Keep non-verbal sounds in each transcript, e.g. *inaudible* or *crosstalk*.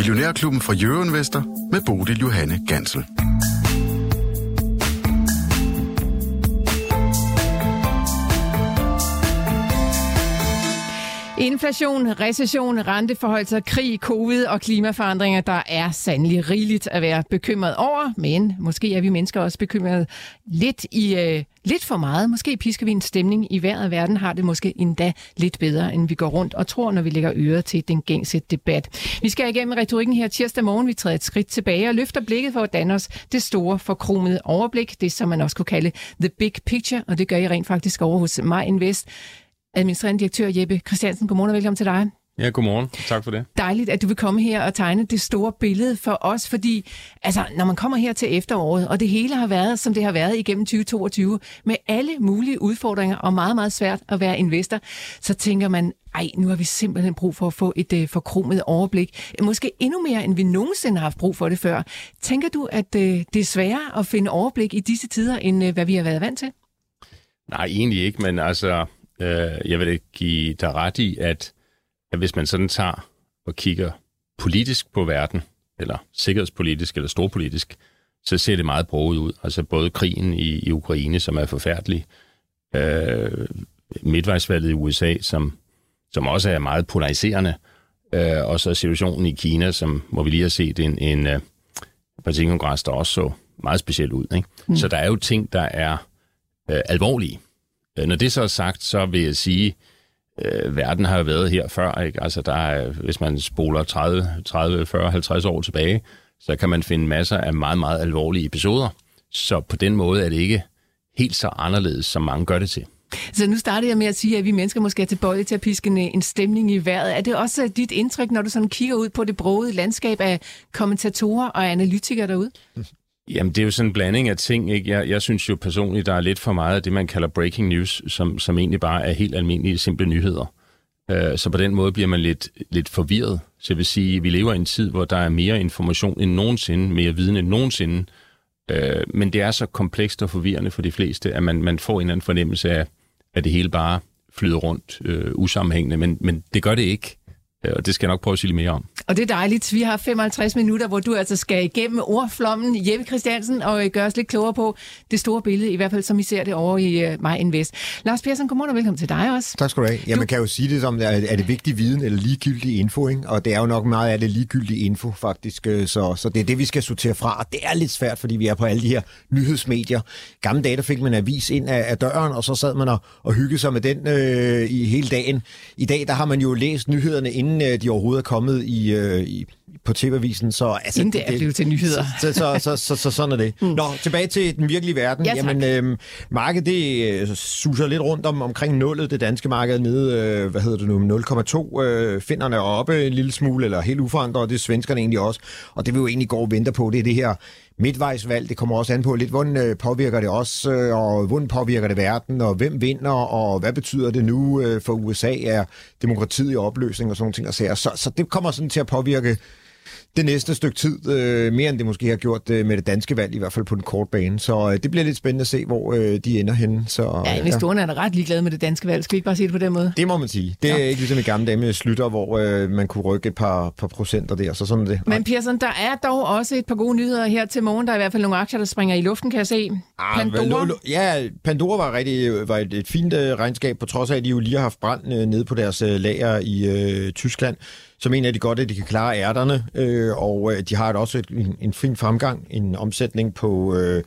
Millionærklubben fra Jørgen med Bodil Johanne Gansel. Inflation, recession, renteforholdelser, krig, covid og klimaforandringer, der er sandelig rigeligt at være bekymret over, men måske er vi mennesker også bekymret lidt i øh, lidt for meget. Måske pisker vi en stemning i hver af verden, har det måske endda lidt bedre, end vi går rundt og tror, når vi lægger øre til den gængse debat. Vi skal igennem retorikken her tirsdag morgen. Vi træder et skridt tilbage og løfter blikket for at danne os det store forkromede overblik, det som man også kunne kalde the big picture, og det gør I rent faktisk over hos mig Invest administrerende direktør Jeppe Christiansen. Godmorgen og velkommen til dig. Ja, godmorgen. Tak for det. Dejligt, at du vil komme her og tegne det store billede for os, fordi altså, når man kommer her til efteråret, og det hele har været, som det har været igennem 2022, med alle mulige udfordringer og meget, meget svært at være investor, så tænker man, ej, nu har vi simpelthen brug for at få et uh, forkromet overblik. Måske endnu mere, end vi nogensinde har haft brug for det før. Tænker du, at uh, det er sværere at finde overblik i disse tider, end uh, hvad vi har været vant til? Nej, egentlig ikke, men altså, Øh, jeg vil ikke give dig ret i, at, at hvis man sådan tager og kigger politisk på verden, eller sikkerhedspolitisk eller storpolitisk, så ser det meget broget ud. Altså både krigen i, i Ukraine, som er forfærdelig, øh, midtvejsvalget i USA, som, som også er meget polariserende, øh, og så situationen i Kina, som må vi lige have set en, en uh, partikongres, der også så meget specielt ud. Ikke? Mm. Så der er jo ting, der er øh, alvorlige. Øh, når det så er sagt, så vil jeg sige, øh, verden har jo været her før. Ikke? Altså, der er, hvis man spoler 30, 30, 40, 50 år tilbage, så kan man finde masser af meget, meget alvorlige episoder. Så på den måde er det ikke helt så anderledes, som mange gør det til. Så nu starter jeg med at sige, at vi mennesker måske er tilbøjelige til at piske en, en stemning i vejret. Er det også dit indtryk, når du sådan kigger ud på det brogede landskab af kommentatorer og analytikere derude? Jamen, det er jo sådan en blanding af ting. Ikke? Jeg, jeg synes jo personligt, der er lidt for meget af det, man kalder breaking news, som, som egentlig bare er helt almindelige, simple nyheder. Uh, så på den måde bliver man lidt, lidt forvirret. Så jeg vil sige, at vi lever i en tid, hvor der er mere information end nogensinde, mere viden end nogensinde. Uh, men det er så komplekst og forvirrende for de fleste, at man, man får en eller anden fornemmelse af, at det hele bare flyder rundt øh, usammenhængende. Men, men det gør det ikke. Og det skal jeg nok prøve at sige lidt mere om. Og det er dejligt. Vi har 55 minutter, hvor du altså skal igennem ordflommen Jeppe Christiansen og gøre os lidt klogere på det store billede, i hvert fald som I ser det over i uh, My Invest. Lars Persson, godmorgen og velkommen til dig også. Tak skal du have. Ja, man kan jo sige det som, er det vigtig viden eller ligegyldig info, ikke? og det er jo nok meget af det ligegyldige info faktisk, øh, så, så det er det, vi skal sortere fra, og det er lidt svært, fordi vi er på alle de her nyhedsmedier. Gamle dage, der fik man avis ind af, af døren, og så sad man og, og hyggede sig med den øh, i hele dagen. I dag, der har man jo læst nyhederne, inden øh, de overhovedet er kommet i, øh, i på TV-avisen. Så, altså, Inden det er blevet til nyheder. Så, så, så, så, så sådan er det. Mm. Nå, tilbage til den virkelige verden. Ja, Jamen, øh, markedet det øh, suser lidt rundt om omkring nullet. Det danske marked nede, øh, hvad hedder det nu, 0,2. Øh, finderne er oppe en lille smule, eller helt uforandret, og det er svenskerne egentlig også. Og det vi jo egentlig går og venter på, det er det her midtvejsvalg. Det kommer også an på lidt, hvordan øh, påvirker det os, øh, og hvordan påvirker det verden, og hvem vinder, og hvad betyder det nu øh, for USA? Er demokratiet i opløsning og sådan nogle ting? Så, så det kommer sådan til at påvirke det næste stykke tid, øh, mere end det måske har gjort øh, med det danske valg, i hvert fald på den korte bane. Så øh, det bliver lidt spændende at se, hvor øh, de ender henne. Så, ja, investorerne ja. er da ret ligeglade med det danske valg. Skal vi ikke bare sige det på den måde? Det må man sige. Det er ja. ikke ligesom i gamle dage med slutter, hvor øh, man kunne rykke et par, par procenter der, så sådan det. Men Pearson, der er dog også et par gode nyheder her til morgen. Der er i hvert fald nogle aktier, der springer i luften, kan jeg se. Ah, Pandora. Ja, Pandora var, rigtig, var et, et fint øh, regnskab, på trods af, at de jo lige har haft brand øh, nede på deres øh, lager i øh, Tyskland så mener de godt, at de kan klare ærterne, øh, og øh, de har også et, en, en fin fremgang, en omsætning på øh,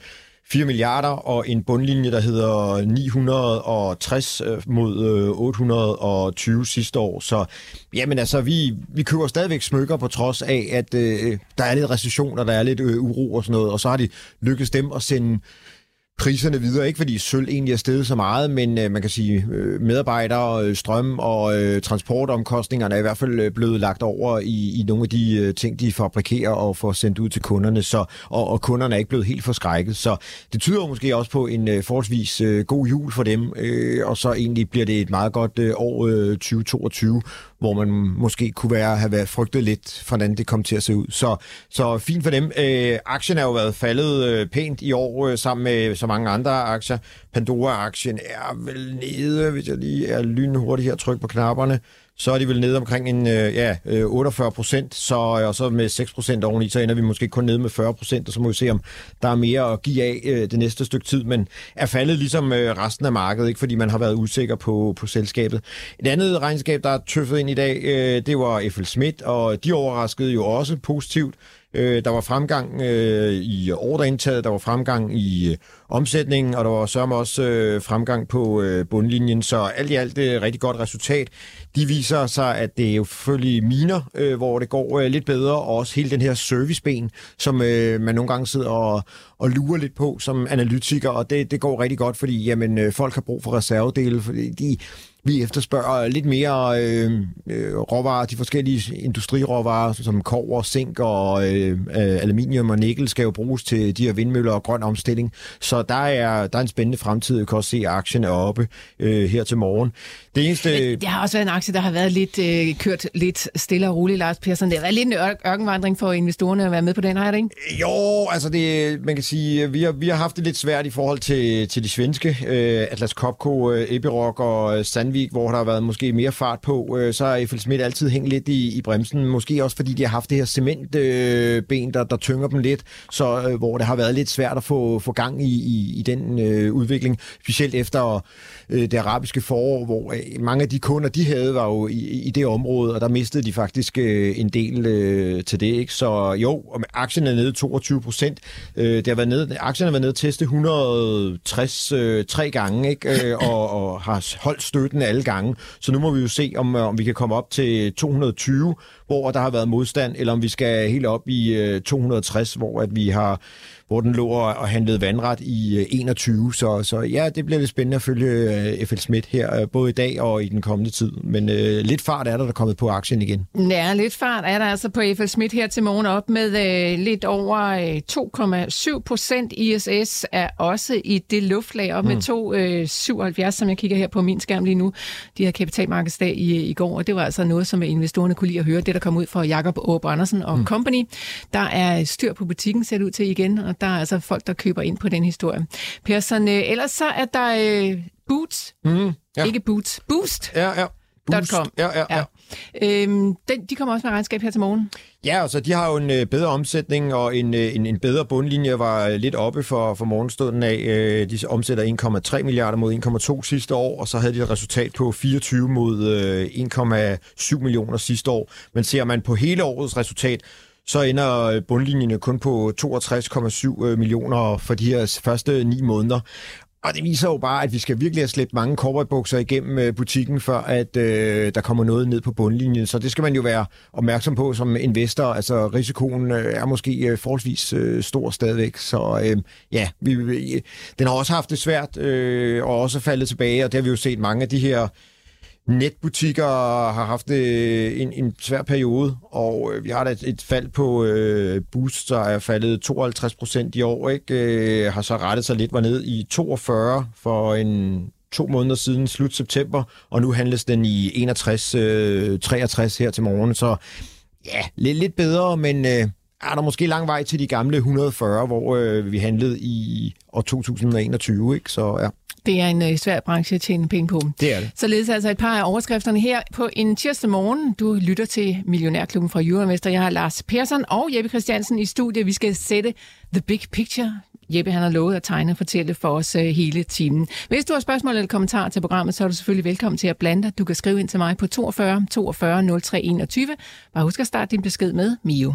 4 milliarder og en bundlinje, der hedder 960 øh, mod øh, 820 sidste år. Så jamen altså, vi, vi køber stadigvæk smykker på trods af, at øh, der er lidt recessioner, der er lidt øh, uro og sådan noget, og så har de lykkedes dem at sende priserne videre. Ikke fordi sølv egentlig er steget så meget, men øh, man kan sige, øh, medarbejdere, øh, strøm og øh, transportomkostningerne er i hvert fald øh, blevet lagt over i, i nogle af de øh, ting, de fabrikerer og får sendt ud til kunderne, så, og, og kunderne er ikke blevet helt forskrækket. Så det tyder måske også på en øh, forholdsvis øh, god jul for dem, øh, og så egentlig bliver det et meget godt øh, år øh, 2022, hvor man måske kunne være, have været frygtet lidt, hvordan det kom til at se ud. Så, så fint for dem. Øh, aktien er jo været faldet øh, pænt i år øh, sammen med så mange andre aktier. Pandora-aktien er vel nede, hvis jeg lige er lynhurtig her tryk på knapperne så er de vel nede omkring en øh, ja, øh, 48 procent, så, øh, og så med 6 procent oveni, så ender vi måske kun nede med 40 procent, og så må vi se, om der er mere at give af øh, det næste stykke tid, men er faldet ligesom øh, resten af markedet, ikke fordi man har været usikker på, på selskabet. Et andet regnskab, der er tøffet ind i dag, øh, det var FL Schmidt, og de overraskede jo også positivt. Øh, der var fremgang øh, i ordreindtaget, der var fremgang i øh, omsætningen, og der var sørme også øh, fremgang på øh, bundlinjen, så alt i alt et rigtig godt resultat. De viser sig, at det er jo selvfølgelig miner, øh, hvor det går øh, lidt bedre, og også hele den her serviceben, som øh, man nogle gange sidder og, og lurer lidt på som analytiker, og det, det går rigtig godt, fordi jamen, øh, folk har brug for reservedele, fordi de vi efterspørger lidt mere øh, øh, råvarer, de forskellige industriråvarer, som kover, zink og øh, øh, aluminium og nikkel, skal jo bruges til de her vindmøller og grøn omstilling. Så der er, der er en spændende fremtid. Jeg kan også se, at aktien er oppe øh, her til morgen. Det eneste... Men det har også været en aktie, der har været lidt øh, kørt lidt stille og roligt, Lars Persson. Det har været lidt en ør- ørkenvandring for investorerne at være med på den, har det ikke? Jo, altså det, man kan sige, vi har, vi har haft det lidt svært i forhold til, til de svenske, øh, Atlas Copco, øh, Epiroc og øh, Sandvik, hvor der har været måske mere fart på. Øh, så har Eiffel Schmidt altid hængt lidt i, i bremsen. Måske også fordi de har haft det her cementben, øh, der, der tynger dem lidt, så øh, hvor det har været lidt svært at få, få gang i, i, i den øh, udvikling. Specielt efter øh, det arabiske forår, hvor øh, Øh, mange af de kunder, de havde, var jo i, i det område, og der mistede de faktisk øh, en del øh, til det. Ikke? Så jo, og aktien er nede 22 procent. Øh, det har været nede, aktien har været nede at teste 160 øh, tre gange, ikke? Øh, og, og har holdt støtten alle gange. Så nu må vi jo se, om, øh, om vi kan komme op til 220, hvor der har været modstand, eller om vi skal helt op i øh, 260, hvor at vi har hvor den lå og handlede vandret i øh, 21. Så, så ja, det bliver lidt spændende at følge øh, FL Schmidt her, øh, både i dag og i den kommende tid. Men øh, lidt fart er der, der er kommet på aktien igen. Ja, lidt fart er der altså på FL Schmidt her til morgen op med øh, lidt over øh, 2,7 procent. ISS er også i det luftlag op mm. med 2,77, øh, som jeg kigger her på min skærm lige nu. De har kapitalmarkedsdag i, i går, og det var altså noget, som investorerne kunne lide at høre. Det, der kom ud fra Jakob Åb Andersen og mm. Company. Der er styr på butikken, ser det ud til igen, og der er altså folk, der køber ind på den historie. Persson, øh, ellers så er der øh, Boots. Mm, ja. Ikke Boots. Boost. Ja, ja. Boost. .com. Ja, ja, ja. ja. Øhm, den, de kommer også med regnskab her til morgen. Ja, altså de har jo en øh, bedre omsætning og en, øh, en, en bedre bundlinje var øh, lidt oppe for, for morgenstunden af. Øh, de omsætter 1,3 milliarder mod 1,2 sidste år, og så havde de et resultat på 24 mod øh, 1,7 millioner sidste år. Men ser man på hele årets resultat, så ender øh, bundlinjen kun på 62,7 øh, millioner for de her første ni måneder. Og det viser jo bare, at vi skal virkelig have slæbt mange cowboybukser igennem øh, butikken, før at øh, der kommer noget ned på bundlinjen. Så det skal man jo være opmærksom på som investor. Altså risikoen øh, er måske øh, forholdsvis øh, stor stadigvæk. Så øh, ja, vi, vi, den har også haft det svært øh, og også faldet tilbage. Og det har vi jo set mange af de her netbutikker har haft øh, en, en svær periode, og øh, vi har da et, et fald på øh, Boost, der er faldet 52 procent i år, ikke? Øh, har så rettet sig lidt, var ned i 42 for en to måneder siden, slut september, og nu handles den i 61, øh, 63 her til morgen, så ja, lidt, lidt bedre, men øh, er der måske lang vej til de gamle 140, hvor øh, vi handlede i år 2021, ikke? Så ja. Det er en øh, svær branche at tjene penge på. Det er det. Således altså et par af overskrifterne her på en tirsdag morgen. Du lytter til Millionærklubben fra Jurormester. Jeg har Lars Persson og Jeppe Christiansen i studiet. Vi skal sætte the big picture. Jeppe han har lovet at tegne og fortælle for os øh, hele timen. Hvis du har spørgsmål eller kommentarer til programmet, så er du selvfølgelig velkommen til at blande dig. Du kan skrive ind til mig på 42 42 03 21. Bare husk at starte din besked med Mio.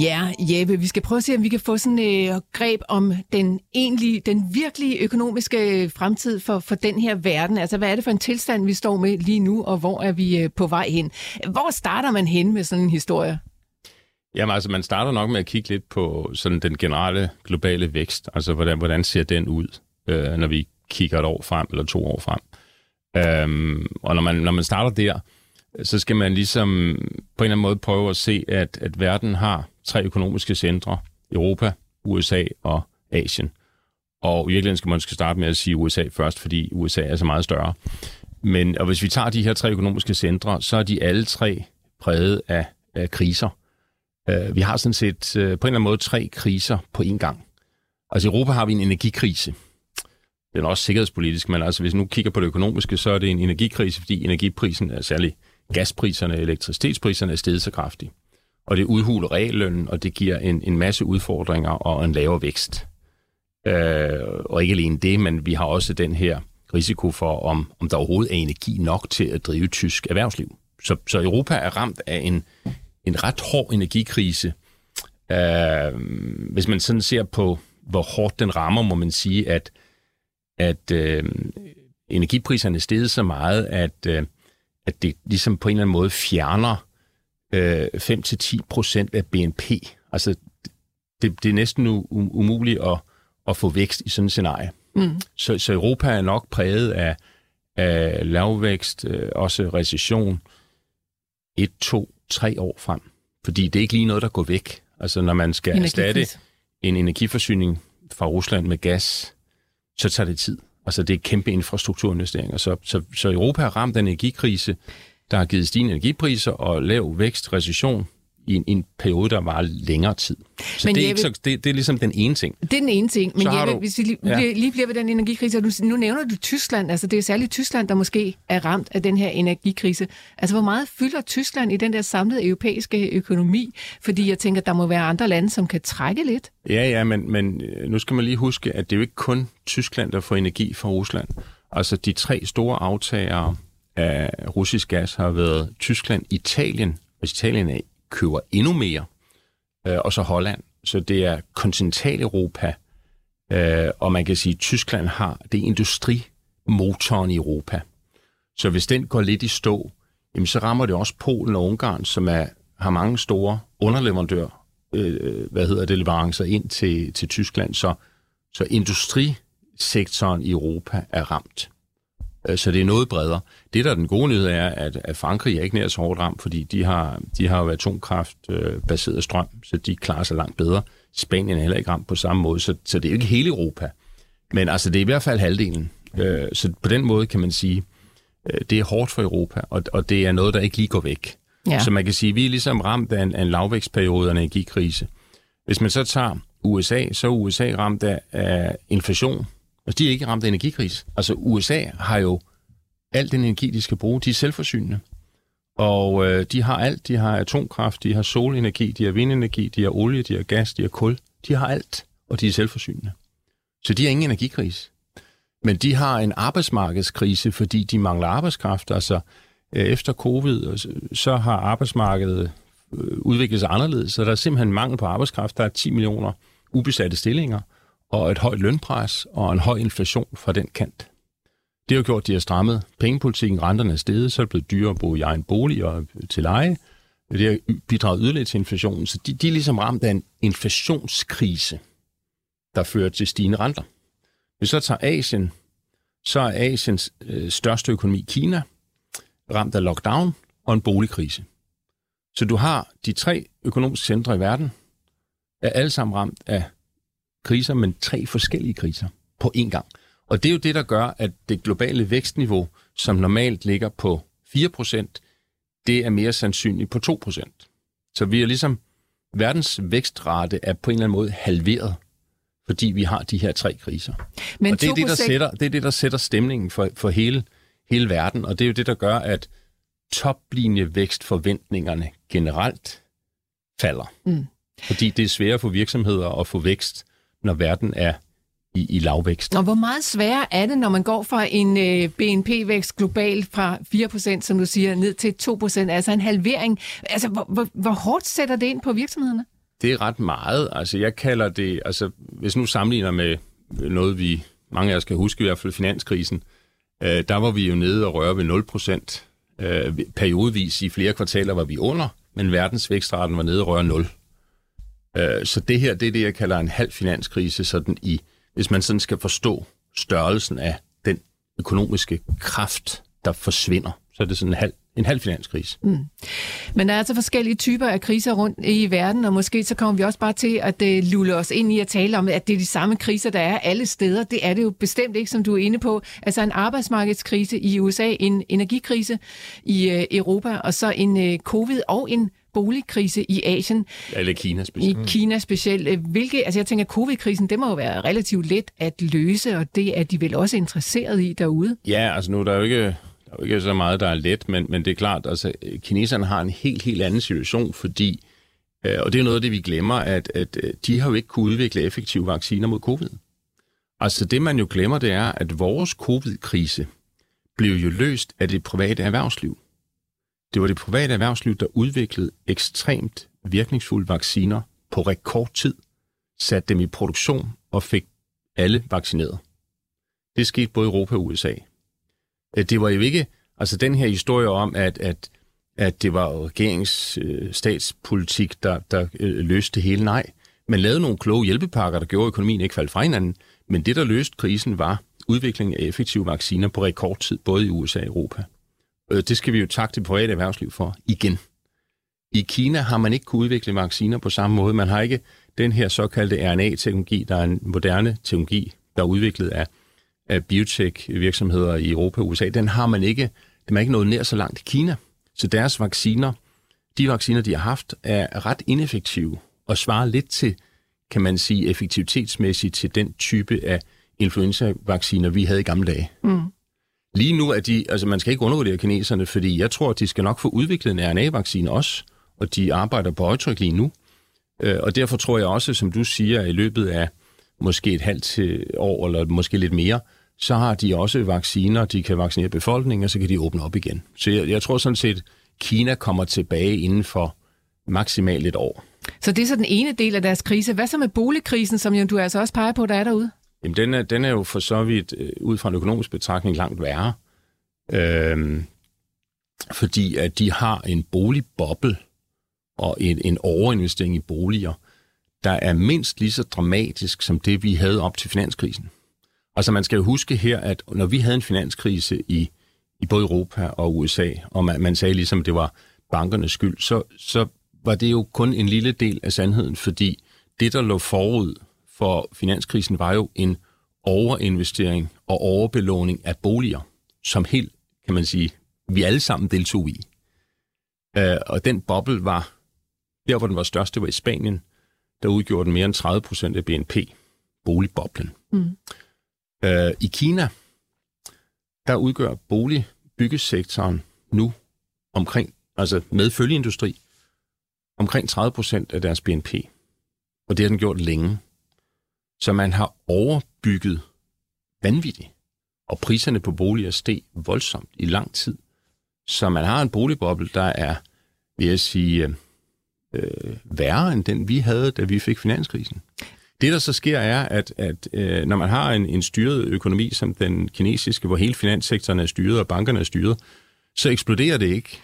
Ja, Jeppe, vi skal prøve at se, om vi kan få sådan et øh, greb om den egentlige, den virkelige økonomiske øh, fremtid for, for den her verden. Altså, hvad er det for en tilstand, vi står med lige nu, og hvor er vi øh, på vej hen? Hvor starter man hen med sådan en historie? Jamen altså, man starter nok med at kigge lidt på sådan den generelle globale vækst. Altså, hvordan, hvordan ser den ud, øh, når vi kigger et år frem eller to år frem. Øhm, og når man, når man starter der, så skal man ligesom på en eller anden måde prøve at se, at, at verden har tre økonomiske centre, Europa, USA og Asien. Og i virkeligheden skal man måske starte med at sige USA først, fordi USA er så meget større. Men og hvis vi tager de her tre økonomiske centre, så er de alle tre præget af, af kriser. Uh, vi har sådan set uh, på en eller anden måde tre kriser på én gang. Altså i Europa har vi en energikrise. den er også sikkerhedspolitisk, men altså hvis nu kigger på det økonomiske, så er det en energikrise, fordi energiprisen, altså særligt gaspriserne og elektricitetspriserne, er steget så kraftigt. Og det udhuler reallønnen, og det giver en, en masse udfordringer og en lavere vækst. Øh, og ikke alene det, men vi har også den her risiko for, om, om der overhovedet er energi nok til at drive tysk erhvervsliv. Så, så Europa er ramt af en, en ret hård energikrise. Øh, hvis man sådan ser på, hvor hårdt den rammer, må man sige, at, at øh, energipriserne er steget så meget, at, øh, at det ligesom på en eller anden måde fjerner øh, 5-10 procent af BNP. Altså, det, det er næsten umuligt at, at få vækst i sådan et scenarie. Mm. Så, så Europa er nok præget af, af lavvækst, øh, også recession, et, to, tre år frem. Fordi det er ikke lige noget, der går væk. Altså, når man skal erstatte en energiforsyning fra Rusland med gas, så tager det tid. Altså, det er kæmpe infrastrukturinvesteringer. Så, så, så Europa har ramt en energikrise, der har givet stigende energipriser og lav vækst, recession, i en, en periode, der var længere tid. Så, men det, er ikke så det, det er ligesom den ene ting. Det er den ene ting. Men Jeppe, du, hvis vi lige, ja. lige bliver ved den energikrise, du, nu nævner du Tyskland, altså det er særligt Tyskland, der måske er ramt af den her energikrise. Altså hvor meget fylder Tyskland i den der samlede europæiske økonomi? Fordi jeg tænker, der må være andre lande, som kan trække lidt. Ja, ja, men, men øh, nu skal man lige huske, at det er jo ikke kun Tyskland, der får energi fra Rusland. Altså de tre store aftagere af russisk gas har været Tyskland, Italien, hvis Italien er køber endnu mere, øh, og så Holland. Så det er kontinentaleuropa, øh, og man kan sige, at Tyskland har det industrimotoren i Europa. Så hvis den går lidt i stå, jamen så rammer det også Polen og Ungarn, som er, har mange store underleverandører, øh, hvad hedder det, leverancer ind til, til Tyskland. Så, så industrisektoren i Europa er ramt. Øh, så det er noget bredere. Det, der er den gode nyhed, er, at, at Frankrig er ikke nær så hårdt ramt, fordi de har, de har jo atomkraftbaseret øh, strøm, så de klarer sig langt bedre. Spanien er heller ikke ramt på samme måde, så, så det er jo ikke hele Europa. Men altså, det er i hvert fald halvdelen. Øh, så på den måde kan man sige, det er hårdt for Europa, og, og det er noget, der ikke lige går væk. Ja. Så man kan sige, at vi er ligesom ramt af en, af en lavvækstperiode og en energikrise. Hvis man så tager USA, så er USA ramt af, af inflation, Altså, de er ikke ramt af energikris. Altså USA har jo al den energi, de skal bruge. De er selvforsynende. Og øh, de har alt. De har atomkraft, de har solenergi, de har vindenergi, de har olie, de har gas, de har kul. De har alt, og de er selvforsynende. Så de har ingen energikris. Men de har en arbejdsmarkedskrise, fordi de mangler arbejdskraft. Altså øh, efter covid, øh, så har arbejdsmarkedet øh, udviklet sig anderledes, så der er simpelthen mangel på arbejdskraft. Der er 10 millioner ubesatte stillinger og et højt lønpres og en høj inflation fra den kant. Det har gjort, at de har strammet pengepolitikken, renterne er steget, så er det blevet dyrere at bo i egen bolig og øh, til leje. Det har bidraget yderligere til inflationen, så de, de er ligesom ramt af en inflationskrise, der fører til stigende renter. Hvis så tager Asien, så er Asiens øh, største økonomi, Kina, ramt af lockdown og en boligkrise. Så du har de tre økonomiske centre i verden, er alle sammen ramt af kriser, men tre forskellige kriser på én gang. Og det er jo det, der gør, at det globale vækstniveau, som normalt ligger på 4%, det er mere sandsynligt på 2%. Så vi er ligesom, verdens vækstrate er på en eller anden måde halveret, fordi vi har de her tre kriser. Men og det er, det, der sætter, det er det, der sætter stemningen for, for hele, hele verden, og det er jo det, der gør, at toplinjevækstforventningerne generelt falder. Mm. Fordi det er sværere for virksomheder at få vækst, når verden er i, i lavvækst. Og hvor meget sværere er det, når man går fra en øh, BNP-vækst globalt fra 4%, som du siger, ned til 2%, altså en halvering? Altså, hvor, hvor, hvor hårdt sætter det ind på virksomhederne? Det er ret meget. Altså, jeg kalder det, altså, hvis nu sammenligner med noget, vi mange af os kan huske, i hvert fald finanskrisen, øh, der var vi jo nede og røre ved 0%. Øh, periodvis i flere kvartaler var vi under, men verdens vækstraten var nede og røre 0. Øh, så det her, det er det, jeg kalder en halv finanskrise, sådan i, hvis man sådan skal forstå størrelsen af den økonomiske kraft, der forsvinder, så er det sådan en halv en halv finanskrise. Mm. Men der er altså forskellige typer af kriser rundt i verden, og måske så kommer vi også bare til at øh, uh, lulle os ind i at tale om, at det er de samme kriser, der er alle steder. Det er det jo bestemt ikke, som du er inde på. Altså en arbejdsmarkedskrise i USA, en energikrise i uh, Europa, og så en uh, covid og en boligkrise i Asien, Eller Kina specielt. i Kina specielt. Hvilke, altså jeg tænker, at covid-krisen, det må jo være relativt let at løse, og det er de vel også interesseret i derude. Ja, altså nu er der jo ikke, der er jo ikke så meget, der er let, men, men det er klart, altså kineserne har en helt, helt anden situation, fordi, øh, og det er noget af det, vi glemmer, at, at øh, de har jo ikke kunnet udvikle effektive vacciner mod covid. Altså det, man jo glemmer, det er, at vores covid-krise blev jo løst af det private erhvervsliv. Det var det private erhvervsliv, der udviklede ekstremt virkningsfulde vacciner på rekordtid, satte dem i produktion og fik alle vaccineret. Det skete både i Europa og USA. Øh, det var jo ikke, altså den her historie om, at, at, at det var regerings øh, statspolitik, der, der øh, løste det hele. Nej, man lavede nogle kloge hjælpepakker, der gjorde, at økonomien ikke faldt fra hinanden. Men det, der løste krisen, var udviklingen af effektive vacciner på rekordtid, både i USA og Europa. Øh, det skal vi jo takke det private erhvervsliv for igen. I Kina har man ikke kunne udvikle vacciner på samme måde. Man har ikke den her såkaldte RNA-teknologi, der er en moderne teknologi, der er udviklet af, af biotech-virksomheder i Europa og USA. Den har man ikke, den er ikke nået nær så langt i Kina. Så deres vacciner, de vacciner, de har haft, er ret ineffektive og svarer lidt til, kan man sige, effektivitetsmæssigt til den type af influenza-vacciner, vi havde i gamle dage. Mm. Lige nu er de, altså man skal ikke undervurdere kineserne, fordi jeg tror, at de skal nok få udviklet en RNA-vaccine også, og de arbejder på højtryk lige nu. Øh, og derfor tror jeg også, som du siger, at i løbet af måske et halvt år, eller måske lidt mere, så har de også vacciner, de kan vaccinere befolkningen, og så kan de åbne op igen. Så jeg, jeg tror sådan set, Kina kommer tilbage inden for maksimalt et år. Så det er så den ene del af deres krise. Hvad så med boligkrisen, som jo du altså også peger på, der er derude? Jamen, den er, den er jo for så vidt, øh, ud fra en økonomisk betragtning, langt værre. Øhm, fordi at de har en boligboble og en, en overinvestering i boliger, der er mindst lige så dramatisk som det, vi havde op til finanskrisen. Altså man skal jo huske her, at når vi havde en finanskrise i, i både Europa og USA, og man, man sagde ligesom, at det var bankernes skyld, så, så var det jo kun en lille del af sandheden, fordi det, der lå forud for finanskrisen, var jo en overinvestering og overbelåning af boliger, som helt, kan man sige, vi alle sammen deltog i. Øh, og den boble var, der hvor den var størst, det var i Spanien, der udgjorde den mere end 30 procent af BNP, boligboblen. Mm. Øh, I Kina, der udgør boligbyggesektoren nu omkring, altså med følgeindustri, omkring 30 procent af deres BNP. Og det har den gjort længe. Så man har overbygget vanvittigt. Og priserne på boliger steg voldsomt i lang tid. Så man har en boligboble, der er, vil jeg sige, øh, værre end den, vi havde, da vi fik finanskrisen. Det, der så sker, er, at, at øh, når man har en, en styret økonomi, som den kinesiske, hvor hele finanssektoren er styret og bankerne er styret, så eksploderer det ikke.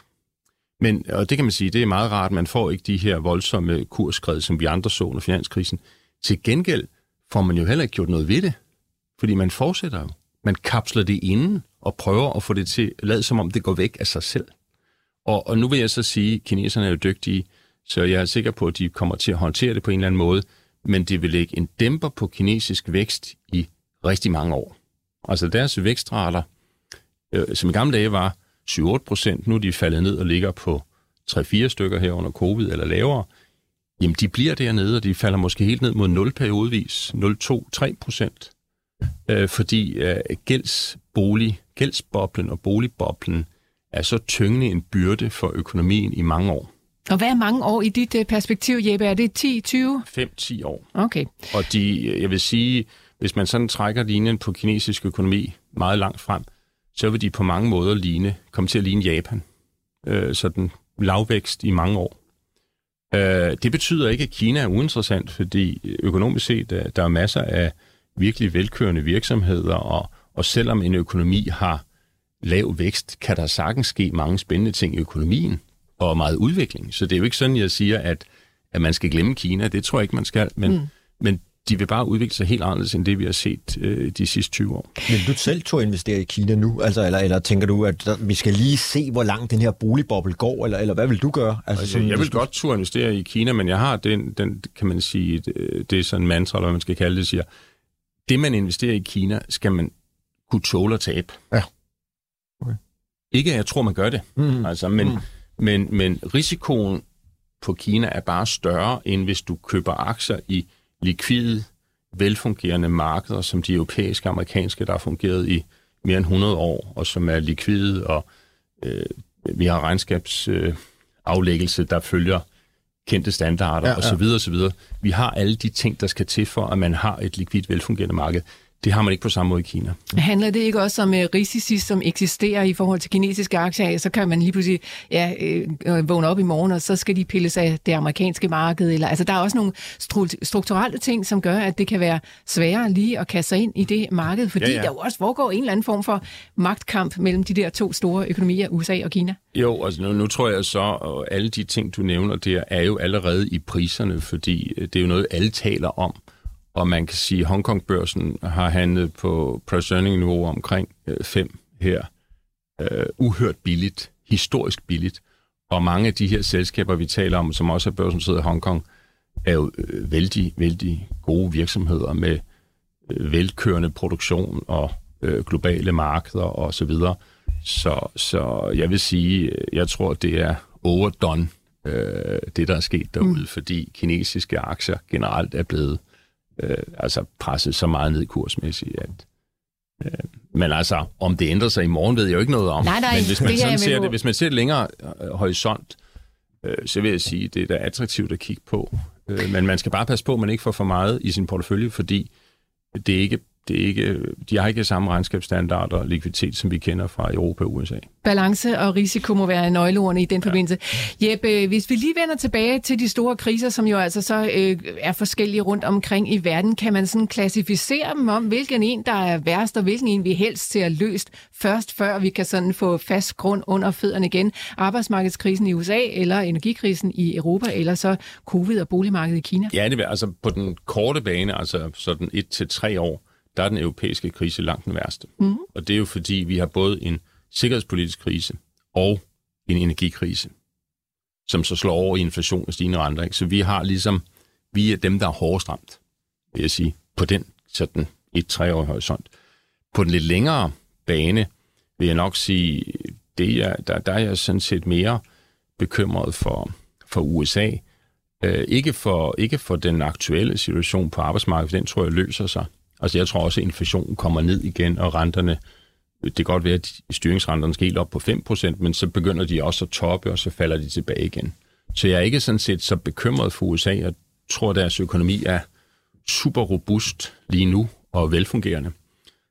Men, og det kan man sige, det er meget rart, man får ikke de her voldsomme kursskred, som vi andre så under finanskrisen. Til gengæld får man jo heller ikke gjort noget ved det, fordi man fortsætter jo. Man kapsler det inden og prøver at få det til at som om det går væk af sig selv. Og, og nu vil jeg så sige, at kineserne er jo dygtige, så jeg er sikker på, at de kommer til at håndtere det på en eller anden måde, men det vil lægge en dæmper på kinesisk vækst i rigtig mange år. Altså deres vækstrater, øh, som i gamle dage var 7-8 procent, nu er de faldet ned og ligger på 3-4 stykker her under covid eller lavere, jamen de bliver dernede, og de falder måske helt ned mod 0 periodevis, 0,2-3 procent, øh, fordi øh, gældsbolig, gældsboblen og boligboblen er så tyngende en byrde for økonomien i mange år. Og hvad er mange år i dit øh, perspektiv, Jeppe? Er det 10, 20? 5-10 år. Okay. Og de, jeg vil sige, hvis man sådan trækker linjen på kinesisk økonomi meget langt frem, så vil de på mange måder ligne, komme til at ligne Japan. Øh, sådan lavvækst i mange år. Øh, det betyder ikke, at Kina er uinteressant, fordi økonomisk set, der, der er masser af virkelig velkørende virksomheder, og, og selvom en økonomi har lav vækst, kan der sagtens ske mange spændende ting i økonomien, og meget udvikling. Så det er jo ikke sådan, jeg siger, at, at man skal glemme Kina. Det tror jeg ikke, man skal. Men, mm. men de vil bare udvikle sig helt anderledes, end det vi har set øh, de sidste 20 år. Vil du selv to investere i Kina nu? Altså, eller, eller tænker du, at der, vi skal lige se, hvor langt den her boligboble går? Eller, eller hvad vil du gøre? Altså, Altså, jeg vil godt turde investere i Kina, men jeg har den, den kan man sige, det, det er sådan en mantra, eller hvad man skal kalde det, siger, det man investerer i Kina, skal man kunne tåle at tabe. Ja. Okay. Ikke at jeg tror, man gør det, Mm. altså, men, mm. men, men risikoen på Kina er bare større, end hvis du køber aktier i likvide, velfungerende markeder, som de europæiske og amerikanske, der har fungeret i mere end 100 år, og som er likvide, og øh, vi har regnskabsaflæggelse, øh, der følger kendte standarder ja, ja. osv. osv. Vi har alle de ting, der skal til for, at man har et likvidt, velfungerende marked. Det har man ikke på samme måde i Kina. Handler det ikke også om uh, risici, som eksisterer i forhold til kinesiske aktier? Så kan man lige pludselig ja, øh, vågne op i morgen, og så skal de pilles af det amerikanske marked. Eller, altså, der er også nogle strukturelle ting, som gør, at det kan være sværere lige at kaste sig ind i det marked, fordi ja, ja. der jo også foregår en eller anden form for magtkamp mellem de der to store økonomier, USA og Kina. Jo, altså nu, nu tror jeg så, at alle de ting, du nævner der, er jo allerede i priserne, fordi øh, det er jo noget, alle taler om. Og man kan sige, at Hongkong-børsen har handlet på price earning niveau omkring 5 øh, her. Uh, uhørt billigt, historisk billigt. Og mange af de her selskaber, vi taler om, som også er børsen sidder i Hongkong, er jo øh, vældig, vældig gode virksomheder med øh, velkørende produktion og øh, globale markeder og så videre. Så, så jeg vil sige, jeg tror, det er overdone, øh, det der er sket derude, mm. fordi kinesiske aktier generelt er blevet øh, øh, altså presset så meget ned kursmæssigt, at øh, men altså, om det ændrer sig i morgen, ved jeg jo ikke noget om. Nej, nej, men hvis man, det sådan ser det, hvis man ser det længere øh, horisont, øh, så vil jeg sige, det er da attraktivt at kigge på. Øh, men man skal bare passe på, at man ikke får for meget i sin portefølje, fordi det er ikke det er ikke, de har ikke samme regnskabsstandarder og likviditet, som vi kender fra Europa og USA. Balance og risiko må være nøgleordene i den ja. forbindelse. Jeppe, hvis vi lige vender tilbage til de store kriser, som jo altså så øh, er forskellige rundt omkring i verden, kan man sådan klassificere dem om, hvilken en, der er værst, og hvilken en, vi helst ser løst først, før vi kan sådan få fast grund under fødderne igen. Arbejdsmarkedskrisen i USA, eller energikrisen i Europa, eller så covid og boligmarkedet i Kina? Ja, det er altså på den korte bane, altså sådan et til tre år, der er den europæiske krise langt den værste. Mm. Og det er jo fordi, vi har både en sikkerhedspolitisk krise og en energikrise, som så slår over i inflation og stigende renter. Ikke? Så vi har ligesom, vi er dem, der er hårdest ramt, vil jeg sige, på den sådan et treårig horisont. På den lidt længere bane vil jeg nok sige, det er, der, der er jeg sådan set mere bekymret for, for USA. Øh, ikke, for, ikke for den aktuelle situation på arbejdsmarkedet, for den tror jeg løser sig. Altså jeg tror også, at inflationen kommer ned igen, og renterne, det kan godt være, at styringsrenterne skal helt op på 5%, men så begynder de også at toppe, og så falder de tilbage igen. Så jeg er ikke sådan set så bekymret for USA. Jeg tror, at deres økonomi er super robust lige nu og velfungerende.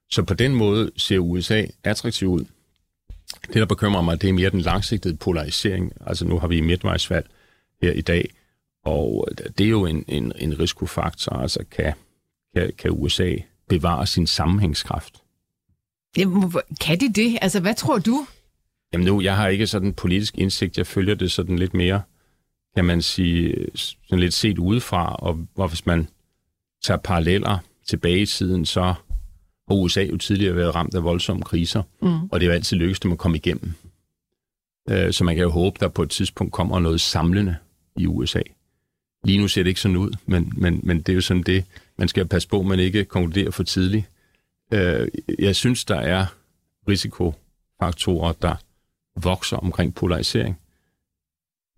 Så på den måde ser USA attraktiv ud. Det, der bekymrer mig, det er mere den langsigtede polarisering. Altså nu har vi midtvejsvalg her i dag, og det er jo en, en, en risikofaktor. Altså kan kan, kan USA bevare sin sammenhængskraft. Jamen, kan de det? Altså, hvad tror du? Jamen nu, jeg har ikke sådan politisk indsigt. Jeg følger det sådan lidt mere, kan man sige, sådan lidt set udefra. Og, og hvis man tager paralleller tilbage i tiden, så har USA jo tidligere været ramt af voldsomme kriser. Mm. Og det er jo altid lykkedes dem at komme igennem. Øh, så man kan jo håbe, der på et tidspunkt kommer noget samlende i USA. Lige nu ser det ikke sådan ud, men, men, men det er jo sådan det, man skal passe på, at man ikke konkluderer for tidligt. Øh, jeg synes, der er risikofaktorer, der vokser omkring polarisering,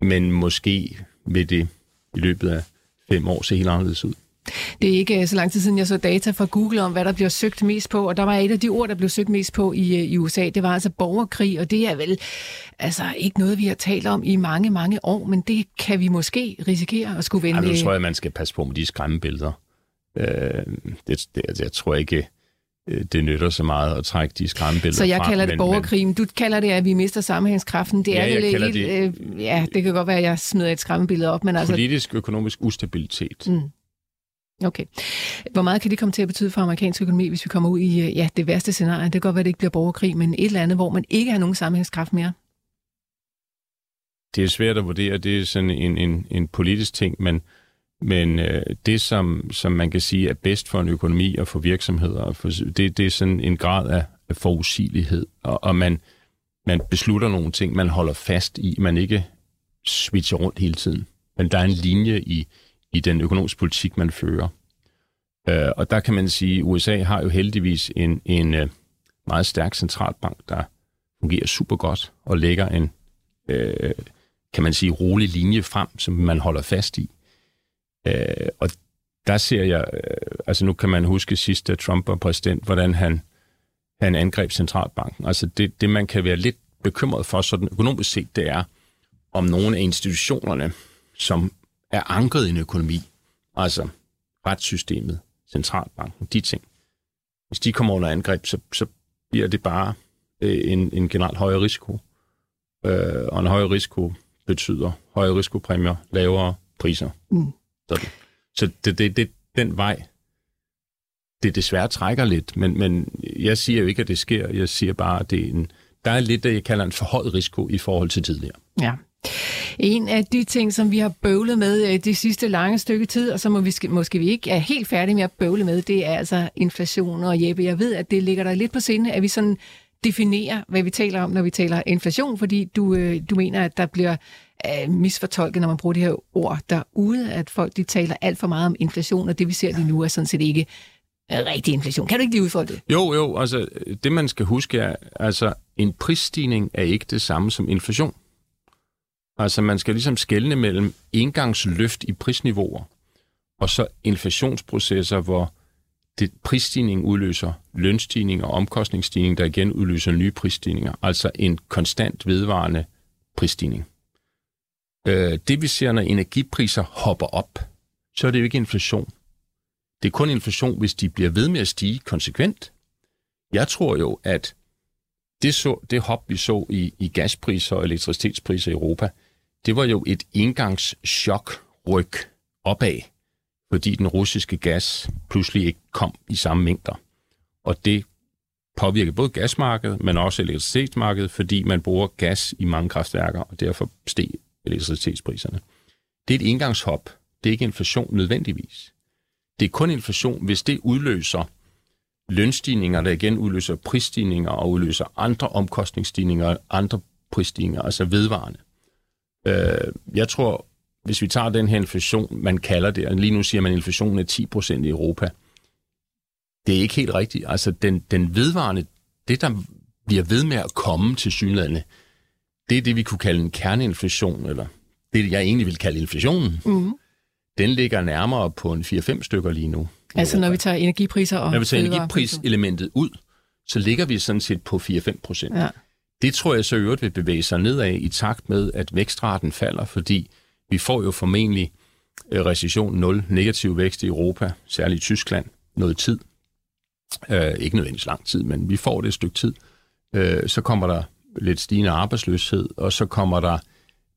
men måske vil det i løbet af fem år se helt anderledes ud. Det er ikke så lang tid siden, jeg så data fra Google om, hvad der bliver søgt mest på, og der var et af de ord, der blev søgt mest på i, øh, i USA, det var altså borgerkrig, og det er vel altså ikke noget, vi har talt om i mange, mange år, men det kan vi måske risikere at skulle vende. Ja, nu tror jeg, man skal passe på med de skræmmebilleder. Øh, det, det, altså, jeg tror ikke, øh, det nytter så meget at trække de skræmmebilleder Så jeg frem, kalder det borgerkrig, men du kalder det, at vi mister sammenhængskraften. Det ja, er vel helt, det, øh, ja, det kan godt være, at jeg smider et skræmmebillede op, men altså... Politisk, økonomisk ustabilitet. Mm. Okay. Hvor meget kan det komme til at betyde for amerikansk økonomi, hvis vi kommer ud i øh, ja, det værste scenarie? Det kan godt være, at det ikke bliver borgerkrig, men et eller andet, hvor man ikke har nogen sammenhængskraft mere? Det er svært at vurdere. Det er sådan en, en, en politisk ting, men, men øh, det, som, som man kan sige er bedst for en økonomi og for virksomheder, for, det, det er sådan en grad af, af forudsigelighed, og, og man, man beslutter nogle ting, man holder fast i, man ikke switcher rundt hele tiden. Men der er en linje i, i den økonomiske politik, man fører. Øh, og der kan man sige, at USA har jo heldigvis en, en øh, meget stærk centralbank, der fungerer super godt og lægger en øh, kan man sige, rolig linje frem, som man holder fast i. Øh, og der ser jeg, øh, altså nu kan man huske sidst, da Trump var præsident, hvordan han, han angreb centralbanken. Altså det, det, man kan være lidt bekymret for, sådan økonomisk set, det er, om nogle af institutionerne, som er ankret i en økonomi, altså retssystemet, centralbanken, de ting, hvis de kommer under angreb, så, så bliver det bare øh, en, en generelt højere risiko. Øh, og en højere risiko betyder højere risikopræmier, lavere priser. Mm. Sådan. Så det, det, det, den vej, det desværre trækker lidt, men, men jeg siger jo ikke, at det sker. Jeg siger bare, at det er en, der er lidt, det jeg kalder en forhøjet risiko i forhold til tidligere. Ja. En af de ting, som vi har bøvlet med øh, det sidste lange stykke tid, og som vi måske vi ikke er helt færdige med at bøvle med, det er altså inflation. Og Jeppe, jeg ved, at det ligger der lidt på sinde, at vi sådan definerer, hvad vi taler om, når vi taler inflation, fordi du, øh, du mener, at der bliver øh, misfortolket, når man bruger det her ord derude, at folk de taler alt for meget om inflation, og det vi ser lige nu er sådan set ikke rigtig inflation. Kan du ikke lige udfolde det? Jo, jo, altså øh, det man skal huske er, altså en prisstigning er ikke det samme som inflation. Altså man skal ligesom skelne mellem engangsløft i prisniveauer, og så inflationsprocesser, hvor det prisstigning udløser lønstigning og omkostningsstigning, der igen udløser nye prisstigninger. Altså en konstant vedvarende prisstigning. Øh, det vi ser, når energipriser hopper op, så er det jo ikke inflation. Det er kun inflation, hvis de bliver ved med at stige konsekvent. Jeg tror jo, at det, så, det hop, vi så i, i gaspriser og elektricitetspriser i Europa, det var jo et indgangschok-ryk opad, fordi den russiske gas pludselig ikke kom i samme mængder. Og det påvirker både gasmarkedet, men også elektricitetsmarkedet, fordi man bruger gas i mange kraftværker, og derfor steg elektricitetspriserne. Det er et indgangshop. Det er ikke inflation nødvendigvis. Det er kun inflation, hvis det udløser lønstigninger, der igen udløser prisstigninger og udløser andre omkostningsstigninger, andre prisstigninger, altså vedvarende. Øh, jeg tror, hvis vi tager den her inflation, man kalder det, og lige nu siger man, at inflationen er 10% i Europa, det er ikke helt rigtigt. Altså, den, den vedvarende, det der bliver ved med at komme til synlædende, det er det, vi kunne kalde en kerneinflation, eller det, jeg egentlig vil kalde inflationen. Mm. Den ligger nærmere på en 4-5 stykker lige nu. Altså når vi tager energipriser og... Når vi tager energipriselementet ud, så ligger vi sådan set på 4-5 procent. Ja. Det tror jeg så øvrigt vil bevæge sig nedad i takt med, at vækstraten falder, fordi vi får jo formentlig øh, recession 0, negativ vækst i Europa, særligt i Tyskland, noget tid. Øh, ikke nødvendigvis lang tid, men vi får det et stykke tid. Øh, så kommer der lidt stigende arbejdsløshed, og så kommer der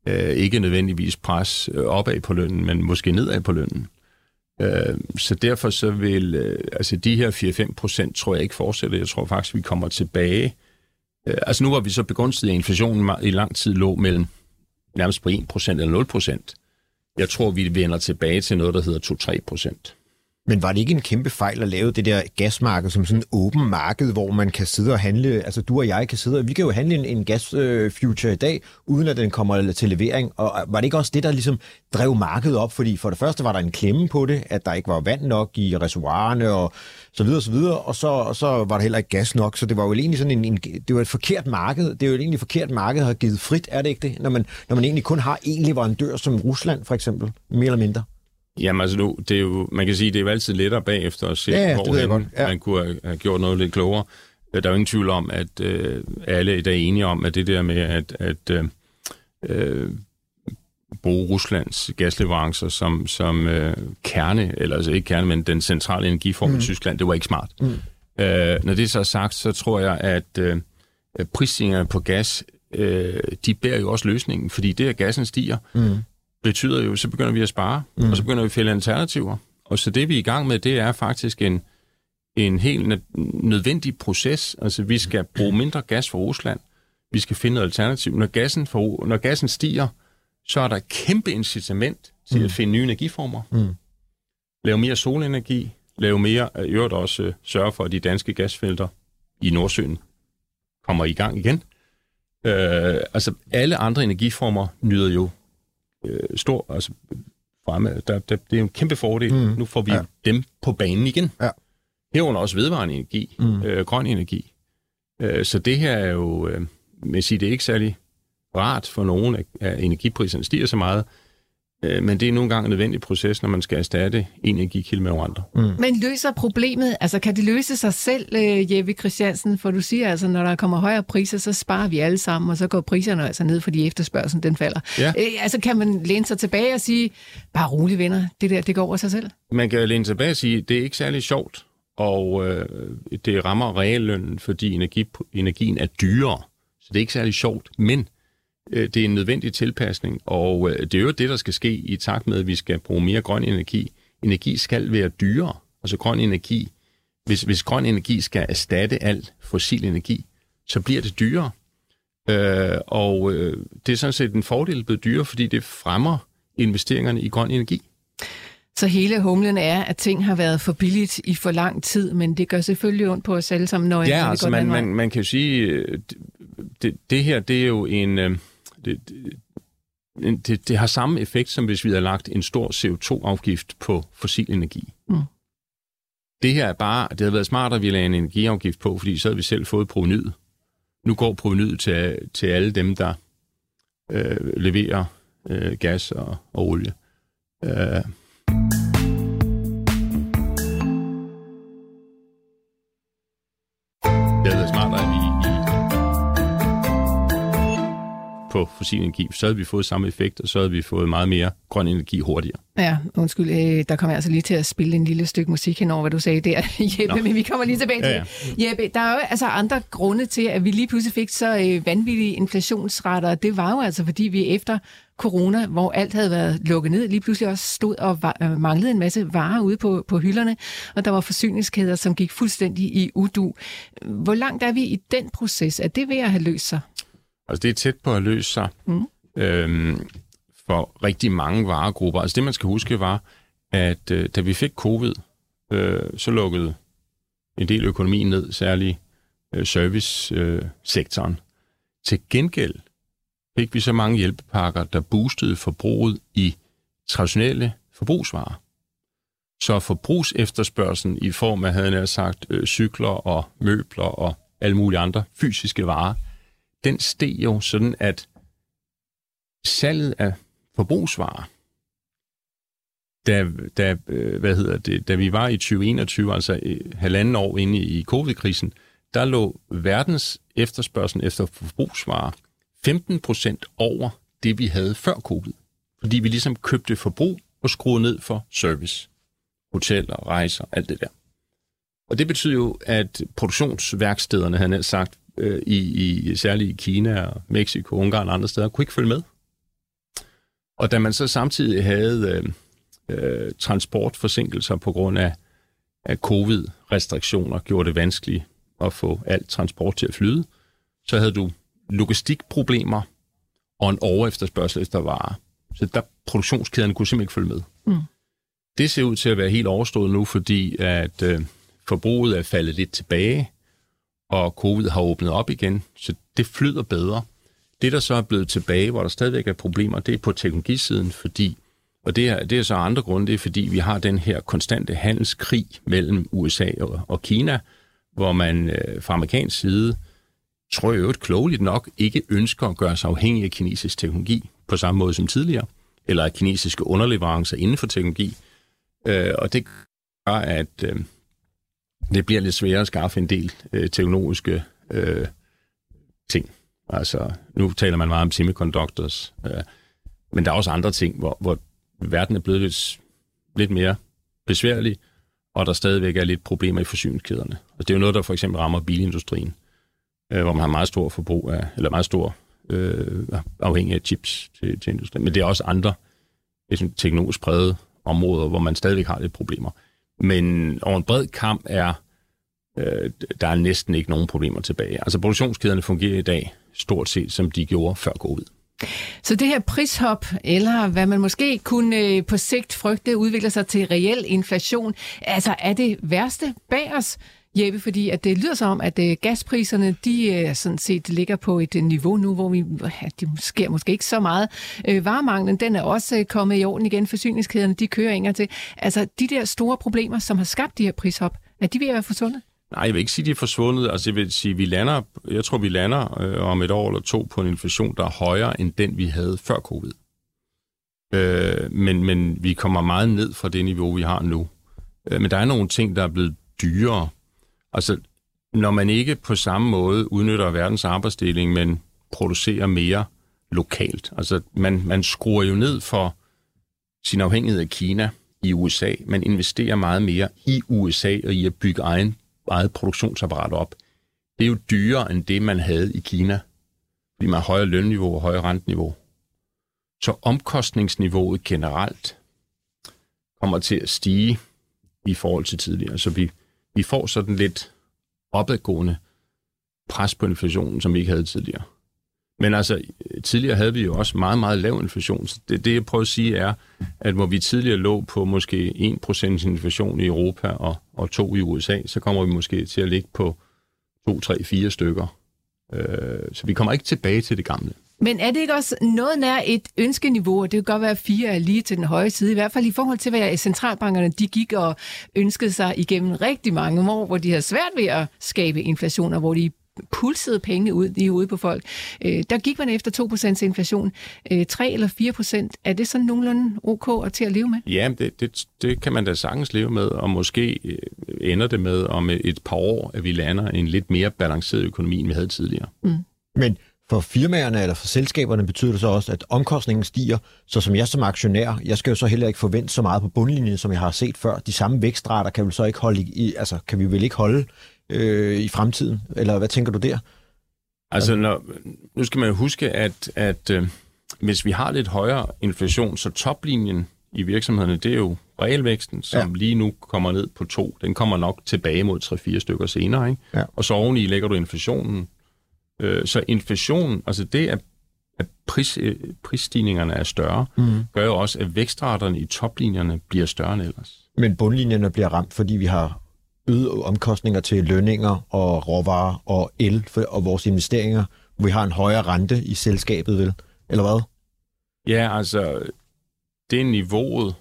øh, ikke nødvendigvis pres øh, opad på lønnen, men måske nedad på lønnen. Øh, så derfor så vil, øh, altså de her 4-5 procent tror jeg ikke fortsætte. Jeg tror faktisk, vi kommer tilbage. Øh, Øh, altså nu var vi så begunstiget, at inflationen i lang tid lå mellem nærmest på 1% eller 0%. Jeg tror, vi vender tilbage til noget, der hedder 2-3%. Men var det ikke en kæmpe fejl at lave det der gasmarked som sådan en åben marked, hvor man kan sidde og handle, altså du og jeg kan sidde, og vi kan jo handle en, en gasfuture øh, i dag, uden at den kommer til levering. Og var det ikke også det, der ligesom drev markedet op? Fordi for det første var der en klemme på det, at der ikke var vand nok i reservoirerne og så videre, og så videre, og så, og så var der heller ikke gas nok, så det var jo egentlig sådan en, en det var et forkert marked. Det er jo egentlig et forkert marked, har givet frit, er det ikke det? Når man, når man egentlig kun har en leverandør som Rusland, for eksempel, mere eller mindre. Jamen altså nu, det er jo, man kan sige, det er jo altid lettere bagefter at se, ja, hvor ja. man kunne have gjort noget lidt klogere. Øh, der er jo ingen tvivl om, at øh, alle er enige om, at det der med at, at øh, øh, bruge Ruslands gasleverancer som, som øh, kerne, eller altså ikke kerne, men den centrale energiform mm. i Tyskland, det var ikke smart. Mm. Øh, når det så er sagt, så tror jeg, at øh, prisstigningerne på gas, øh, de bærer jo også løsningen, fordi det, at gassen stiger, mm betyder jo, så begynder vi at spare, mm. og så begynder vi at fælde alternativer. Og så det, vi er i gang med, det er faktisk en, en helt nødvendig proces. Altså, vi skal bruge mindre gas fra Rusland. Vi skal finde noget alternativ. Når gassen, for, når gassen stiger, så er der kæmpe incitament til mm. at finde nye energiformer. Mm. Lave mere solenergi, lave mere, i øvrigt også uh, sørge for, at de danske gasfelter i Nordsøen kommer i gang igen. Uh, altså, alle andre energiformer nyder jo øh, stor, altså fremme. Der, der, det er en kæmpe fordel. Mm. Nu får vi ja. dem på banen igen. Ja. Herunder også vedvarende energi, mm. øh, grøn energi. Øh, så det her er jo, øh, med sige, det er ikke særlig rart for nogen, at, at energipriserne stiger så meget, øh, men det er nogle gange en nødvendig proces, når man skal erstatte en energikilde med andre. Mm. Men løser problemet, altså kan det løse sig selv, øh, Jeppe Christiansen? For du siger altså, når der kommer højere priser, så sparer vi alle sammen, og så går priserne altså ned, fordi efterspørgselen den falder. Ja. Øh, altså kan man læne sig tilbage og sige, bare rolig venner, det der, det går over sig selv? Man kan læne sig tilbage og sige, det er ikke særlig sjovt, og øh, det rammer reallønnen, fordi energi, energien er dyrere. Så det er ikke særlig sjovt, men det er en nødvendig tilpasning, og øh, det er jo det, der skal ske i takt med, at vi skal bruge mere grøn energi. Energi skal være dyrere. Altså grøn energi, hvis, hvis grøn energi skal erstatte al fossil energi, så bliver det dyrere. Øh, og øh, det er sådan set en fordel blevet dyrere, fordi det fremmer investeringerne i grøn energi. Så hele humlen er, at ting har været for billigt i for lang tid, men det gør selvfølgelig ondt på os alle sammen, når Ja, altså man, man, man kan jo sige, øh, det, det her, det er jo en... Det, det, det, det har samme effekt, som hvis vi havde lagt en stor CO2-afgift på fossil energi. Mm. Det her er bare, det havde været smartere, at vi lagde en energiafgift på, fordi så havde vi selv fået provenyet. Nu går provenyet til, til alle dem, der øh, leverer øh, gas og, og olie. Øh, på fossil energi, så havde vi fået samme effekt, og så havde vi fået meget mere grøn energi hurtigere. Ja, undskyld, øh, der kommer jeg altså lige til at spille en lille stykke musik henover, hvad du sagde der, *laughs* Jeppe, Nå. men vi kommer lige tilbage til ja, ja. Jeppe, der er jo altså andre grunde til, at vi lige pludselig fik så øh, vanvittige inflationsretter. Det var jo altså, fordi vi efter corona, hvor alt havde været lukket ned, lige pludselig også stod og var, øh, manglede en masse varer ude på, på hylderne, og der var forsyningskæder, som gik fuldstændig i udu. Hvor langt er vi i den proces? Er det ved at have løst sig? Altså det er tæt på at løse sig mm. øhm, for rigtig mange varegrupper. Altså det man skal huske var, at øh, da vi fik covid, øh, så lukkede en del økonomi ned, særligt øh, servicesektoren. Øh, Til gengæld fik vi så mange hjælpepakker, der boostede forbruget i traditionelle forbrugsvarer. Så forbrugsefterspørgselen i form af, havde jeg sagt, øh, cykler og møbler og alle mulige andre fysiske varer, den steg jo sådan, at salget af forbrugsvarer, da, da, øh, hvad hedder det, da vi var i 2021, altså øh, halvanden år inde i covid-krisen, der lå verdens efterspørgsel efter forbrugsvarer 15 procent over det, vi havde før covid. Fordi vi ligesom købte forbrug og skruede ned for service. Hoteller, rejser, alt det der. Og det betyder jo, at produktionsværkstederne, havde sagt, øh, i, i særligt i Kina og Mexico, Ungarn og andre steder, kunne ikke følge med. Og da man så samtidig havde øh, øh, transportforsinkelser på grund af, af covid-restriktioner, gjorde det vanskeligt at få alt transport til at flyde, så havde du logistikproblemer og en overefterspørgsel efter varer. Så der produktionskæderne kunne simpelthen ikke følge med. Mm. Det ser ud til at være helt overstået nu, fordi at øh, forbruget er faldet lidt tilbage og covid har åbnet op igen, så det flyder bedre. Det, der så er blevet tilbage, hvor der stadigvæk er problemer, det er på teknologisiden, fordi, og det er, det er så andre grunde, det er fordi, vi har den her konstante handelskrig mellem USA og, og Kina, hvor man øh, fra amerikansk side, tror jeg øvrigt klogeligt nok, ikke ønsker at gøre sig afhængig af kinesisk teknologi på samme måde som tidligere, eller af kinesiske underleverancer inden for teknologi. Øh, og det gør, at øh, det bliver lidt sværere at skaffe en del øh, teknologiske øh, ting. Altså, nu taler man meget om semiconductors, øh, men der er også andre ting, hvor, hvor verden er blevet lidt, lidt mere besværlig, og der stadigvæk er lidt problemer i forsyningskæderne. Og det er jo noget, der for eksempel rammer bilindustrien, øh, hvor man har meget stor forbrug af, eller meget stor øh, afhængig af chips til, til industrien. Men det er også andre teknologisk prægede områder, hvor man stadigvæk har lidt problemer. Men over en bred kamp er øh, der er næsten ikke nogen problemer tilbage. Altså produktionskæderne fungerer i dag stort set, som de gjorde før covid. Så det her prishop, eller hvad man måske kunne øh, på sigt frygte, udvikler sig til reel inflation, altså er det værste bag os? Jeppe, fordi at det lyder som om, at øh, gaspriserne, de øh, sådan set ligger på et øh, niveau nu, hvor vi, ja, det sker måske ikke så meget. Øh, varemanglen, den er også kommet i orden igen. Forsyningskæderne, de kører inger til. Altså, de der store problemer, som har skabt de her prishop, er de ved at være forsvundet? Nej, jeg vil ikke sige, de er forsvundet. Altså, jeg vil sige, vi lander, jeg tror, vi lander øh, om et år eller to på en inflation, der er højere end den, vi havde før covid. Øh, men, men vi kommer meget ned fra det niveau, vi har nu. Øh, men der er nogle ting, der er blevet dyrere. Altså, når man ikke på samme måde udnytter verdens arbejdsdeling, men producerer mere lokalt. Altså, man, man skruer jo ned for sin afhængighed af Kina i USA. Man investerer meget mere i USA og i at bygge egen, eget produktionsapparat op. Det er jo dyrere end det, man havde i Kina, fordi man har højere lønniveau og højere renteniveau. Så omkostningsniveauet generelt kommer til at stige i forhold til tidligere. Så vi, vi får sådan lidt opadgående pres på inflationen, som vi ikke havde tidligere. Men altså, tidligere havde vi jo også meget, meget lav inflation. Så det, det jeg prøver at sige er, at hvor vi tidligere lå på måske 1% inflation i Europa og, og 2 i USA, så kommer vi måske til at ligge på 2, 3, 4 stykker. Øh, så vi kommer ikke tilbage til det gamle. Men er det ikke også noget nær et ønskeniveau, og det kan godt være, at fire er lige til den høje side, i hvert fald i forhold til, hvad centralbankerne de gik og ønskede sig igennem rigtig mange år, hvor de havde svært ved at skabe inflation, og hvor de pulsede penge ud i hovedet på folk. Øh, der gik man efter 2% inflation. Øh, 3 eller 4%, er det sådan nogenlunde ok at til at leve med? Ja, det, det, det kan man da sagtens leve med, og måske øh, ender det med om et par år, at vi lander en lidt mere balanceret økonomi, end vi havde tidligere. Mm. Men for firmaerne eller for selskaberne betyder det så også, at omkostningen stiger. Så som jeg som aktionær, jeg skal jo så heller ikke forvente så meget på bundlinjen, som jeg har set før. De samme vækstrater kan vi så ikke holde i, altså kan vi vel ikke holde øh, i fremtiden? Eller hvad tænker du der? Altså, når, nu skal man huske, at, at øh, hvis vi har lidt højere inflation, så toplinjen i virksomhederne, det er jo realvæksten, som ja. lige nu kommer ned på to. Den kommer nok tilbage mod 3-4 stykker senere. Ikke? Ja. Og så oveni lægger du inflationen. Øh, så inflationen, altså det, at, at pris, øh, prisstigningerne er større, mm. gør jo også, at vækstraterne i toplinjerne bliver større end ellers. Men bundlinjerne bliver ramt, fordi vi har øgede omkostninger til lønninger og råvarer og el for, og vores investeringer, vi har en højere rente i selskabet, vel? Eller hvad? Ja, altså, det er niveauet,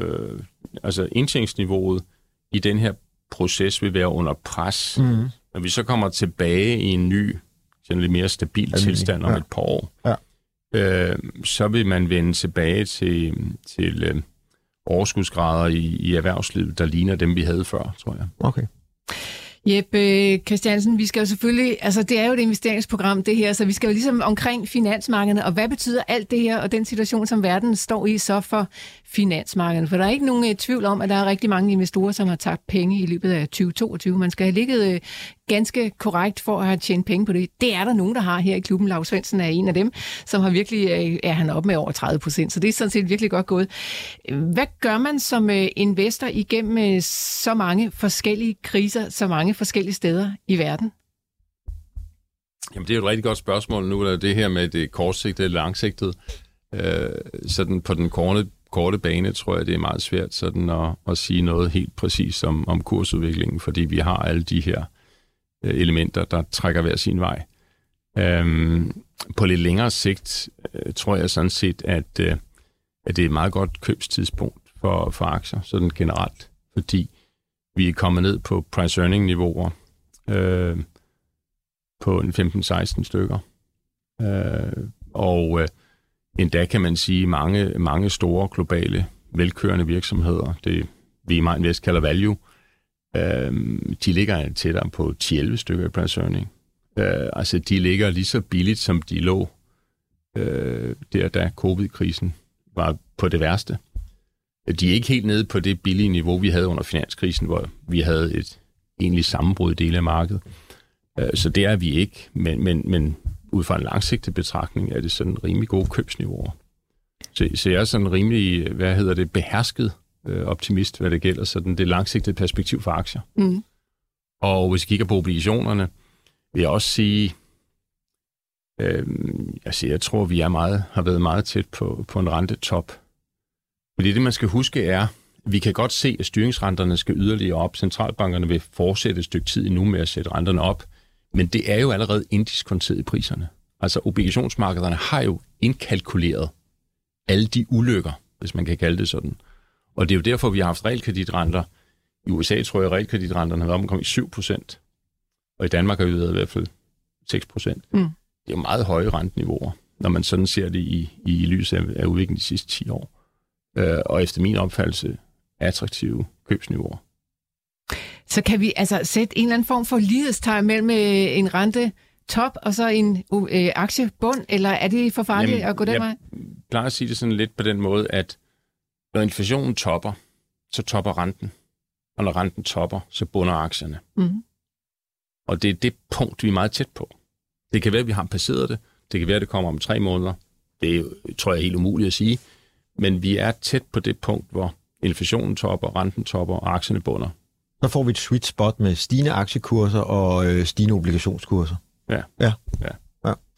øh, altså indtjeningsniveauet i den her proces vil være under pres. Mm. Når vi så kommer tilbage i en ny, sådan lidt mere stabil Almindelig. tilstand om ja. et par år, ja. øh, så vil man vende tilbage til, til øh, overskudsgrader i, i erhvervslivet, der ligner dem, vi havde før, tror jeg. Okay. Jeppe Christiansen, vi skal jo selvfølgelig, altså det er jo et investeringsprogram det her, så vi skal jo ligesom omkring finansmarkederne, og hvad betyder alt det her og den situation, som verden står i så for finansmarkederne? For der er ikke nogen uh, tvivl om, at der er rigtig mange investorer, som har tabt penge i løbet af 2022. Man skal have ligget uh, ganske korrekt for at have tjent penge på det. Det er der nogen, der har her i klubben. Lars Svendsen er en af dem, som har virkelig, øh, er han op med over 30 procent, så det er sådan set virkelig godt gået. Hvad gør man som øh, investor igennem øh, så mange forskellige kriser, så mange forskellige steder i verden? Jamen, det er jo et rigtig godt spørgsmål nu, er det her med det kortsigtede eller langsigtede. Øh, sådan på den korte, korte bane tror jeg, det er meget svært sådan at, at sige noget helt præcist om, om kursudviklingen, fordi vi har alle de her Øh, elementer, der trækker hver sin vej. Øhm, på lidt længere sigt øh, tror jeg sådan set, at, øh, at det er et meget godt købstidspunkt for, for aktier, sådan generelt, fordi vi er kommet ned på price-earning-niveauer øh, på en 15-16 stykker. Øh, og øh, endda kan man sige, mange, mange store globale velkørende virksomheder, det vi i Mind Vest kalder value, øh, de ligger tættere på 10-11 stykker i price earning. Øh, altså de ligger lige så billigt, som de lå øh, der, da covid-krisen var på det værste. De er ikke helt nede på det billige niveau, vi havde under finanskrisen, hvor vi havde et egentlig sammenbrud i dele af markedet. Øh, så det er vi ikke, men, men, men ud fra en langsigtet betragtning er det sådan rimelig gode købsniveauer. Så, så jeg er sådan rimelig, hvad hedder det, behersket øh, optimist, hvad det gælder sådan det langsigtede perspektiv for aktier. Mm. Og hvis vi kigger på obligationerne, vil jeg også sige, øh, altså jeg tror, vi er meget, har været meget tæt på, på en rentetop fordi det, man skal huske, er, vi kan godt se, at styringsrenterne skal yderligere op. Centralbankerne vil fortsætte et stykke tid endnu med at sætte renterne op. Men det er jo allerede indiskonteret i priserne. Altså obligationsmarkederne har jo indkalkuleret alle de ulykker, hvis man kan kalde det sådan. Og det er jo derfor, vi har haft realkreditrenter I USA tror jeg, at realkreditrenterne har været omkring 7 procent. Og i Danmark har vi været i hvert fald 6 procent. Mm. Det er jo meget høje renteniveauer, når man sådan ser det i, i lyset af, af udviklingen de sidste 10 år. Øh, og efter min opfattelse attraktive købsniveauer. Så kan vi altså sætte en eller anden form for lighedstegn mellem øh, en rente top og så en øh, aktiebund, eller er det for farligt Jamen, at gå den jeg vej? plejer at sige det sådan lidt på den måde, at når inflationen topper, så topper renten. Og når renten topper, så bunder aktierne. Mm. Og det er det punkt, vi er meget tæt på. Det kan være, at vi har passeret det. Det kan være, at det kommer om tre måneder. Det tror jeg er helt umuligt at sige. Men vi er tæt på det punkt, hvor inflationen topper, renten topper og aktierne bunder. Så får vi et sweet spot med stigende aktiekurser og øh, stigende obligationskurser. Ja. Ja. ja.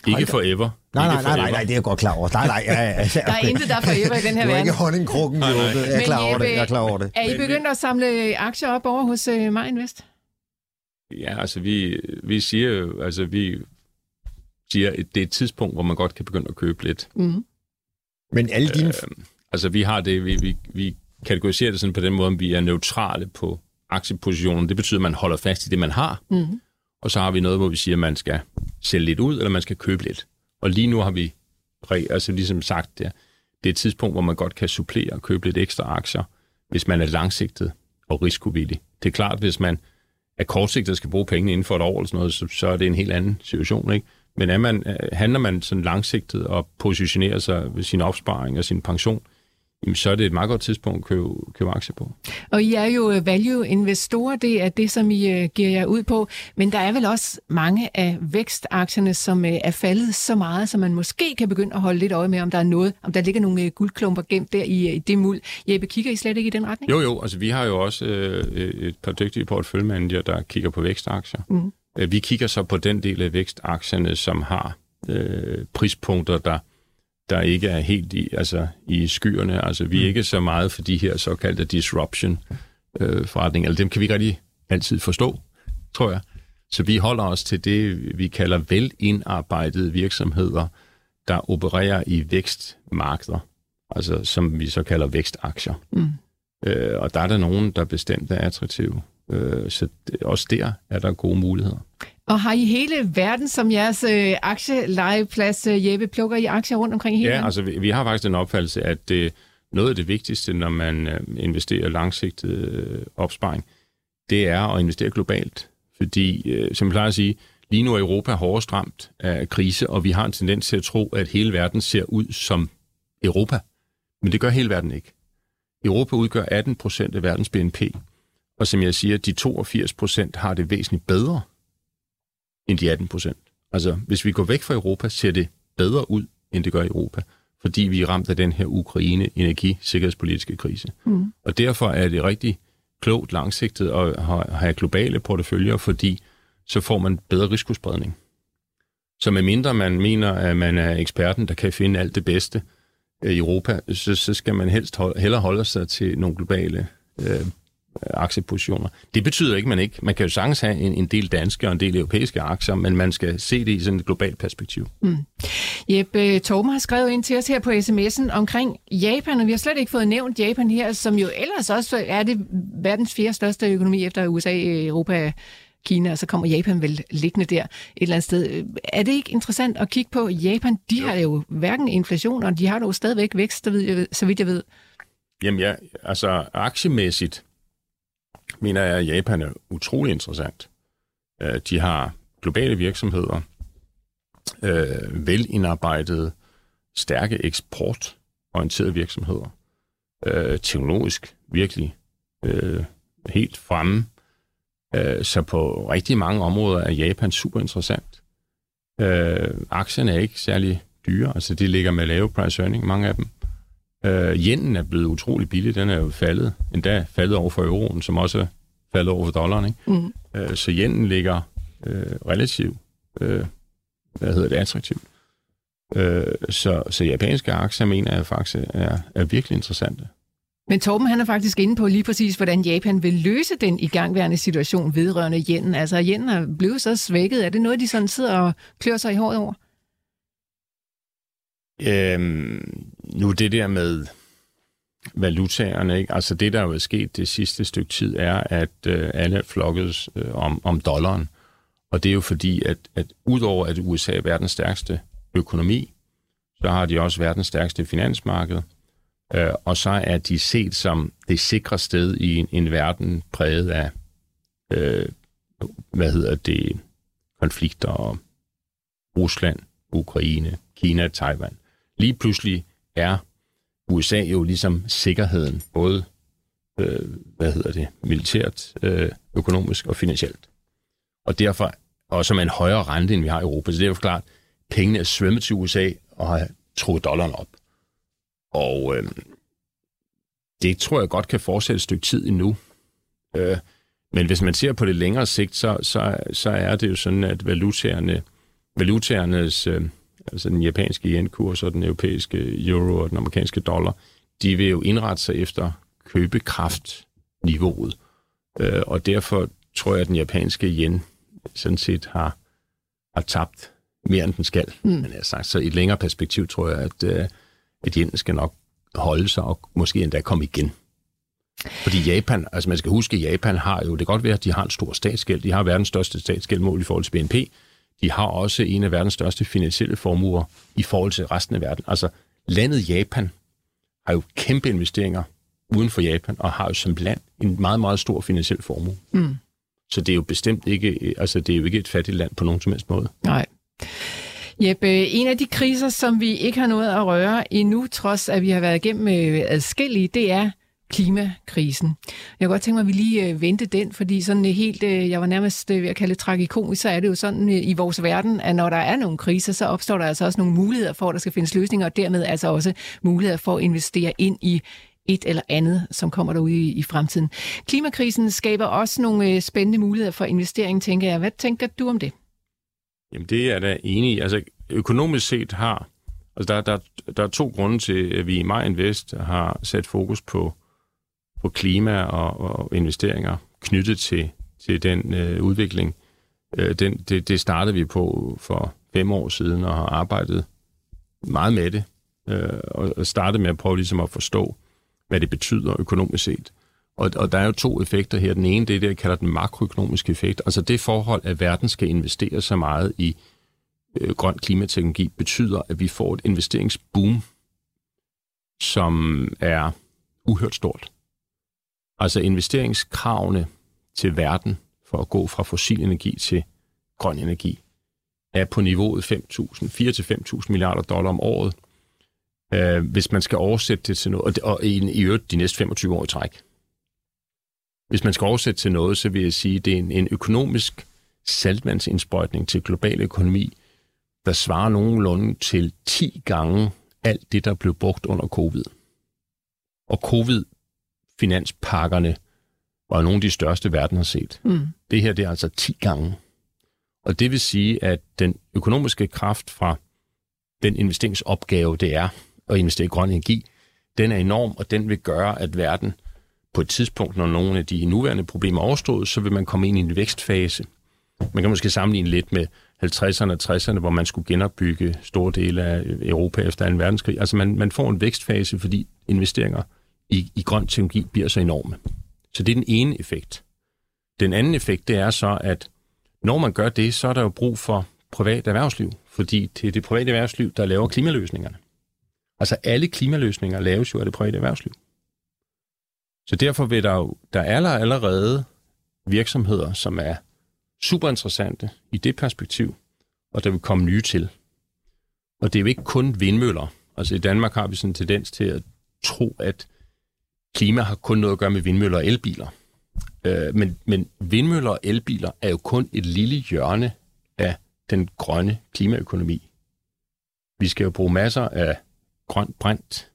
Ikke forever. Nej, nej, nej, nej, nej, det er jeg godt klar over. Nej, nej, ja, ja, ja. *laughs* Der er intet, der er forever i den her Det var verden. ikke honningkrukken, vi åbnede. Jeg er Men klar over det. Jeg er klar over det. Er I begyndt at samle aktier op over hos øh, Marinvest? Ja, altså vi, vi siger jo, altså vi siger, at det er et tidspunkt, hvor man godt kan begynde at købe lidt. Mm. Men alle dine... Øh, altså vi har det, vi, vi, vi kategoriserer det sådan på den måde, at vi er neutrale på aktiepositionen. Det betyder, at man holder fast i det, man har. Mm. Og så har vi noget, hvor vi siger, at man skal sælge lidt ud, eller man skal købe lidt. Og lige nu har vi altså ligesom sagt, det det er et tidspunkt, hvor man godt kan supplere og købe lidt ekstra aktier, hvis man er langsigtet og risikovillig. Det er klart, hvis man er kortsigtet og skal bruge pengene inden for et år eller sådan noget, så, så er det en helt anden situation. Ikke? Men er man, øh, handler man sådan langsigtet og positionerer sig ved sin opsparing og sin pension, jamen, så er det et meget godt tidspunkt at købe, købe aktier på. Og I er jo øh, value-investorer, det er det, som I øh, giver jer ud på. Men der er vel også mange af vækstaktierne, som øh, er faldet så meget, så man måske kan begynde at holde lidt øje med, om der er noget, om der ligger nogle guldklumper gemt der i, i det muld. Jeppe, kigger I slet ikke i den retning? Jo, jo, altså vi har jo også øh, et par dygtige porteføljemanager, der kigger på vækstaktier. Mm. Vi kigger så på den del af vækstaktierne, som har øh, prispunkter, der, der ikke er helt i, altså, i skyerne. Altså vi er ikke så meget for de her såkaldte disruption øh. Eller dem kan vi ikke rigtig altid forstå, tror jeg. Så vi holder os til det, vi kalder velindarbejdede virksomheder, der opererer i vækstmarkeder, altså som vi så kalder vækstaktier. Mm. Øh, og der er der nogen, der bestemt er attraktive. Øh, så det, også der er der gode muligheder. Og har I hele verden som jeres øh, aktielejeplads, øh, Jeppe? Plukker I aktier rundt omkring i hele Ja, verden? altså vi, vi har faktisk den opfattelse, at det, noget af det vigtigste, når man øh, investerer langsigtet øh, opsparing, det er at investere globalt. Fordi, øh, som jeg plejer at sige, lige nu er Europa hårdest ramt af krise, og vi har en tendens til at tro, at hele verden ser ud som Europa. Men det gør hele verden ikke. Europa udgør 18 procent af verdens BNP, og som jeg siger, de 82 procent har det væsentligt bedre end de 18 procent. Altså, hvis vi går væk fra Europa, ser det bedre ud, end det gør i Europa, fordi vi er ramt af den her Ukraine-energi-sikkerhedspolitiske krise. Mm. Og derfor er det rigtig klogt langsigtet at ha- have globale porteføljer, fordi så får man bedre risikospredning. Så medmindre man mener, at man er eksperten, der kan finde alt det bedste øh, i Europa, så, så skal man helst holde, hellere holde sig til nogle globale øh, aktiepositioner. Det betyder ikke, man ikke... Man kan jo sagtens have en, en del danske og en del europæiske aktier, men man skal se det i sådan et globalt perspektiv. Jeppe Torben har skrevet ind til os her på sms'en omkring Japan, og vi har slet ikke fået nævnt Japan her, som jo ellers også er det verdens fjerde største økonomi efter USA, Europa, Kina, og så kommer Japan vel liggende der et eller andet sted. Er det ikke interessant at kigge på Japan? De jo. har jo hverken inflation, og de har jo stadigvæk vækst, så vidt jeg ved. Jamen ja, altså aktiemæssigt mener jeg, at Japan er utrolig interessant. Øh, De har globale virksomheder, øh, velindarbejdede, stærke eksportorienterede virksomheder, øh, teknologisk virkelig øh, helt fremme. Øh, så på rigtig mange områder er Japan super interessant. Øh, aktierne er ikke særlig dyre, altså de ligger med lave price earning, mange af dem. Øh, yenen er blevet utrolig billig, den er jo faldet, endda faldet over for euroen, som også er faldet over for dollaren. Ikke? Mm. Øh, så yenen ligger øh, relativt, øh, hvad hedder det, attraktivt. Øh, så, så japanske aktier mener jeg faktisk er, er virkelig interessante. Men Torben han er faktisk inde på lige præcis, hvordan Japan vil løse den igangværende situation vedrørende yenen. Altså, yenen er blevet så svækket. Er det noget, de sådan sidder og klør sig i håret over? Øhm, nu det der med valutaerne. Ikke? Altså det, der jo er sket det sidste stykke tid, er, at øh, alle er øh, om, om dollaren. Og det er jo fordi, at, at udover at USA er verdens stærkeste økonomi, så har de også verdens stærkeste finansmarked, øh, og så er de set som det sikre sted i en, en verden præget af, øh, hvad hedder det, konflikter og Rusland, Ukraine, Kina, Taiwan. Lige pludselig er USA jo ligesom sikkerheden, både øh, hvad hedder det, militært, øh, økonomisk og finansielt. Og derfor også med en højere rente, end vi har i Europa. Så det er jo klart, pengene er svømmet til USA og har troet dollaren op. Og øh, det tror jeg godt kan fortsætte et stykke tid endnu. Øh, men hvis man ser på det længere sigt, så, så, så er det jo sådan, at valutaerne, valutaernes, øh, altså den japanske yen-kurs og den europæiske euro og den amerikanske dollar, de vil jo indrette sig efter købekraftniveauet. Øh, og derfor tror jeg, at den japanske yen sådan set har, har tabt mere, end den skal. Mm. Men jeg sagt, så i et længere perspektiv tror jeg, at, øh, at yen skal nok holde sig og måske endda komme igen. Fordi Japan, altså man skal huske, at Japan har jo, det kan godt være, at de har en stor statsgæld. De har verdens største statsgæld mål i forhold til BNP. De har også en af verdens største finansielle formuer i forhold til resten af verden. Altså landet Japan har jo kæmpe investeringer uden for Japan, og har jo som land en meget, meget stor finansiel formue. Mm. Så det er jo bestemt ikke, altså det er jo ikke et fattigt land på nogen som helst måde. Nej. Jeppe, en af de kriser, som vi ikke har nået at røre endnu, trods at vi har været igennem øh, adskillige, det er klimakrisen. Jeg kunne godt tænke mig, at vi lige øh, vente den, fordi sådan øh, helt, øh, jeg var nærmest øh, ved at kalde det tragikomisk, så er det jo sådan i vores verden, at når der er nogle kriser, så opstår der altså også nogle muligheder for, at der skal findes løsninger, og dermed altså også muligheder for at investere ind i et eller andet, som kommer derude i, i fremtiden. Klimakrisen skaber også nogle spændende muligheder for investering, tænker jeg. Hvad tænker du om det? Jamen det er da enig i. Altså økonomisk set har, altså der, der, der er to grunde til, at vi i Maj Invest har sat fokus på, på klima og, og investeringer knyttet til, til den øh, udvikling. Øh, den, det, det startede vi på for fem år siden og har arbejdet meget med det. Øh, og startede med at prøve ligesom at forstå, hvad det betyder økonomisk set. Og, og der er jo to effekter her. Den ene, det er det, jeg kalder den makroøkonomiske effekt. Altså det forhold, at verden skal investere så meget i øh, grøn klimateknologi, betyder, at vi får et investeringsboom, som er uhørt stort. Altså investeringskravene til verden for at gå fra fossil energi til grøn energi er på niveauet 5.000, 4-5.000 milliarder dollar om året øh, hvis man skal oversætte det til noget, og, og i, i øvrigt de næste 25 år i træk. Hvis man skal oversætte til noget, så vil jeg sige, at det er en, en økonomisk saltvandsindsprøjtning til global økonomi, der svarer nogenlunde til 10 gange alt det, der blev brugt under covid. Og covid covid-finanspakkerne var nogle af de største, verden har set. Mm. Det her det er altså 10 gange. Og det vil sige, at den økonomiske kraft fra den investeringsopgave, det er at investere i grøn energi, den er enorm, og den vil gøre, at verden på et tidspunkt, når nogle af de nuværende problemer er overstået, så vil man komme ind i en vækstfase. Man kan måske sammenligne lidt med 50'erne og 60'erne, hvor man skulle genopbygge store dele af Europa efter en verdenskrig. Altså man, man får en vækstfase, fordi investeringer i, i grøn teknologi bliver så enorme. Så det er den ene effekt. Den anden effekt, det er så, at når man gør det, så er der jo brug for privat erhvervsliv, fordi det er det private erhvervsliv, der laver klimaløsningerne. Altså alle klimaløsninger laves jo af det private erhvervsliv. Så derfor vil der jo, der er allerede virksomheder, som er super interessante i det perspektiv, og der vil komme nye til. Og det er jo ikke kun vindmøller. Altså i Danmark har vi sådan en tendens til at tro, at klima har kun noget at gøre med vindmøller og elbiler. Øh, men, men vindmøller og elbiler er jo kun et lille hjørne af den grønne klimaøkonomi. Vi skal jo bruge masser af grønt brændt,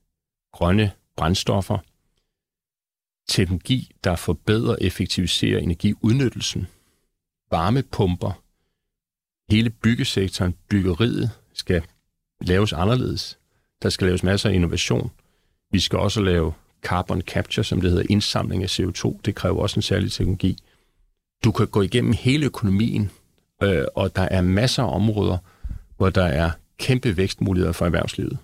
grønne brændstoffer, teknologi, der forbedrer og effektiviserer energiudnyttelsen, varmepumper, hele byggesektoren, byggeriet skal laves anderledes. Der skal laves masser af innovation. Vi skal også lave carbon capture, som det hedder, indsamling af CO2. Det kræver også en særlig teknologi. Du kan gå igennem hele økonomien, øh, og der er masser af områder, hvor der er kæmpe vækstmuligheder for erhvervslivet.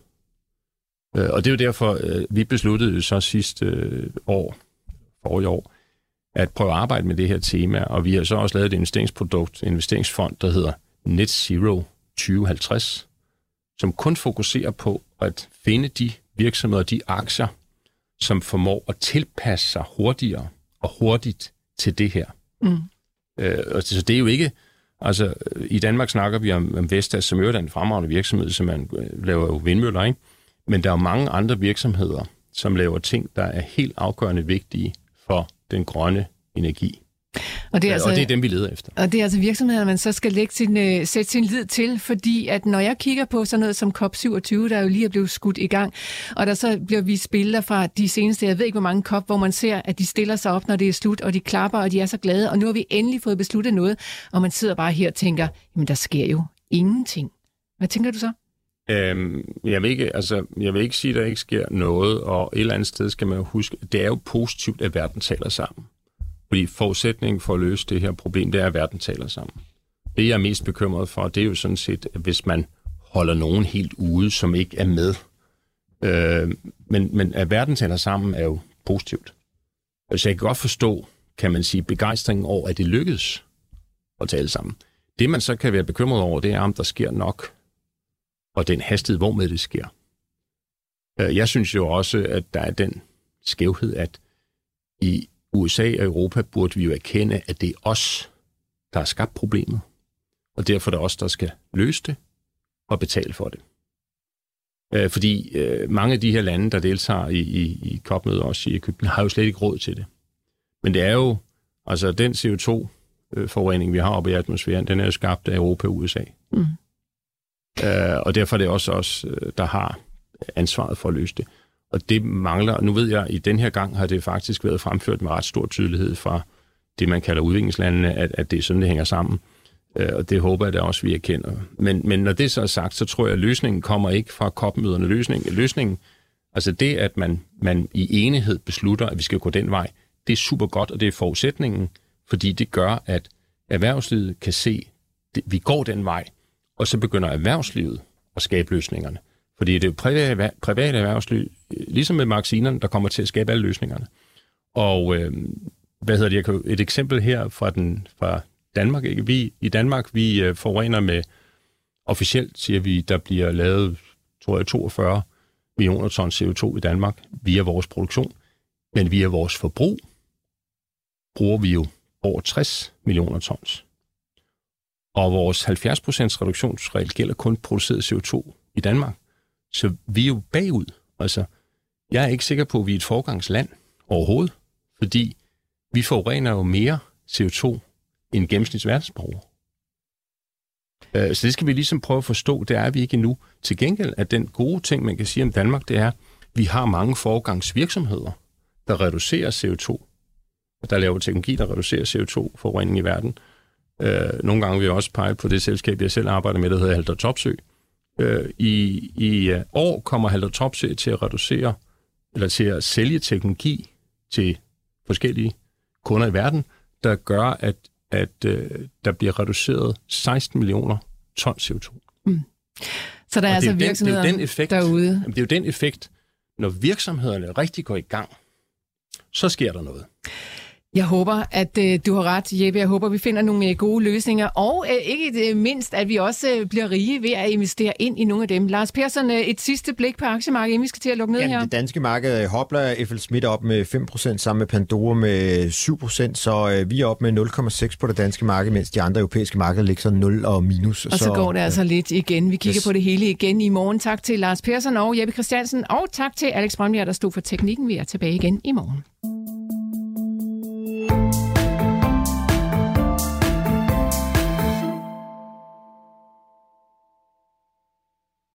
Øh, og det er jo derfor, øh, vi besluttede så sidste øh, år, forrige år, at prøve at arbejde med det her tema, og vi har så også lavet et investeringsprodukt, en investeringsfond, der hedder Net Zero 2050, som kun fokuserer på at finde de virksomheder, de aktier, som formår at tilpasse sig hurtigere og hurtigt til det her. Mm. Øh, så det er jo ikke... Altså, i Danmark snakker vi om, om Vestas, som er en fremragende virksomhed, som man øh, laver jo vindmøller, ikke? Men der er jo mange andre virksomheder, som laver ting, der er helt afgørende vigtige for den grønne energi. Og det, er altså, og det er dem, vi leder efter. Og det er altså virksomheder, man så skal lægge sin, uh, sætte sin lid til, fordi at når jeg kigger på sådan noget som COP27, der jo lige er blevet skudt i gang, og der så bliver vi billeder fra de seneste, jeg ved ikke hvor mange COP, hvor man ser, at de stiller sig op, når det er slut, og de klapper, og de er så glade, og nu har vi endelig fået besluttet noget, og man sidder bare her og tænker, jamen der sker jo ingenting. Hvad tænker du så? Øhm, jeg, vil ikke, altså, jeg vil ikke sige, at der ikke sker noget, og et eller andet sted skal man jo huske, det er jo positivt, at verden taler sammen. Fordi forudsætningen for at løse det her problem, det er, at verden taler sammen. Det, jeg er mest bekymret for, det er jo sådan set, at hvis man holder nogen helt ude, som ikke er med. Øh, men, men at verden taler sammen er jo positivt. Så jeg kan godt forstå, kan man sige, begejstringen over, at det lykkedes at tale sammen. Det, man så kan være bekymret over, det er, om der sker nok, og den hastighed, hvormed det sker. Øh, jeg synes jo også, at der er den skævhed, at i USA og Europa burde vi jo erkende, at det er os, der har skabt problemet, og derfor er det os, der skal løse det og betale for det. Øh, fordi øh, mange af de her lande, der deltager i, i, i COP-mødet også i Ægypten, har jo slet ikke råd til det. Men det er jo, altså den CO2-forurening, vi har oppe i atmosfæren, den er jo skabt af Europa og USA. Mm. Øh, og derfor er det også os, øh, der har ansvaret for at løse det. Og det mangler, nu ved jeg, i den her gang har det faktisk været fremført med ret stor tydelighed fra det, man kalder udviklingslandene, at, at det er sådan, det hænger sammen. Øh, og det håber jeg da også, vi erkender. Men, men når det så er sagt, så tror jeg, at løsningen kommer ikke fra kopmøderne. Løsningen, løsningen altså det, at man, man i enighed beslutter, at vi skal gå den vej, det er super godt, og det er forudsætningen, fordi det gør, at erhvervslivet kan se, at vi går den vej, og så begynder erhvervslivet at skabe løsningerne. Fordi det er private, private erhvervsliv, ligesom med vaccinerne, der kommer til at skabe alle løsningerne. Og øh, hvad hedder det, jeg et eksempel her fra, den, fra Danmark. Ikke? Vi, I Danmark, vi øh, forurener med, officielt siger vi, der bliver lavet, tror jeg, 42 millioner ton CO2 i Danmark via vores produktion. Men via vores forbrug bruger vi jo over 60 millioner tons. Og vores 70% reduktionsregel gælder kun produceret CO2 i Danmark. Så vi er jo bagud. Altså, jeg er ikke sikker på, at vi er et forgangsland overhovedet, fordi vi forurener jo mere CO2 end gennemsnitsverdensborger. Øh, så det skal vi ligesom prøve at forstå, det er vi ikke endnu. Til gengæld er den gode ting, man kan sige om Danmark, det er, at vi har mange forgangsvirksomheder, der reducerer CO2. Der laver teknologi, der reducerer CO2-forurening i verden. Øh, nogle gange vil jeg også pege på det selskab, jeg selv arbejder med, der hedder Halter Topsø. Øh, I i uh, år kommer Halter Topsø til at reducere, eller til at sælge teknologi til forskellige kunder i verden, der gør, at, at uh, der bliver reduceret 16 millioner ton CO2. Mm. Så der er, er altså virksomheder den, det er den effekt, derude? Jamen, det er jo den effekt, når virksomhederne rigtig går i gang, så sker der noget. Jeg håber, at øh, du har ret, Jeppe. Jeg håber, vi finder nogle øh, gode løsninger, og øh, ikke øh, mindst, at vi også øh, bliver rige ved at investere ind i nogle af dem. Lars Persson, øh, et sidste blik på aktiemarkedet, inden vi skal til at lukke ned ja, her. Det danske marked øh, hopler FL Schmidt op med 5%, sammen med Pandora med 7%, så øh, vi er op med 0,6% på det danske marked, mens de andre europæiske markeder ligger så 0 og minus. Og så, så går det altså lidt igen. Vi kigger yes. på det hele igen i morgen. Tak til Lars Persson og Jeppe Christiansen, og tak til Alex Brøndbjerg, der stod for teknikken. Vi er tilbage igen i morgen.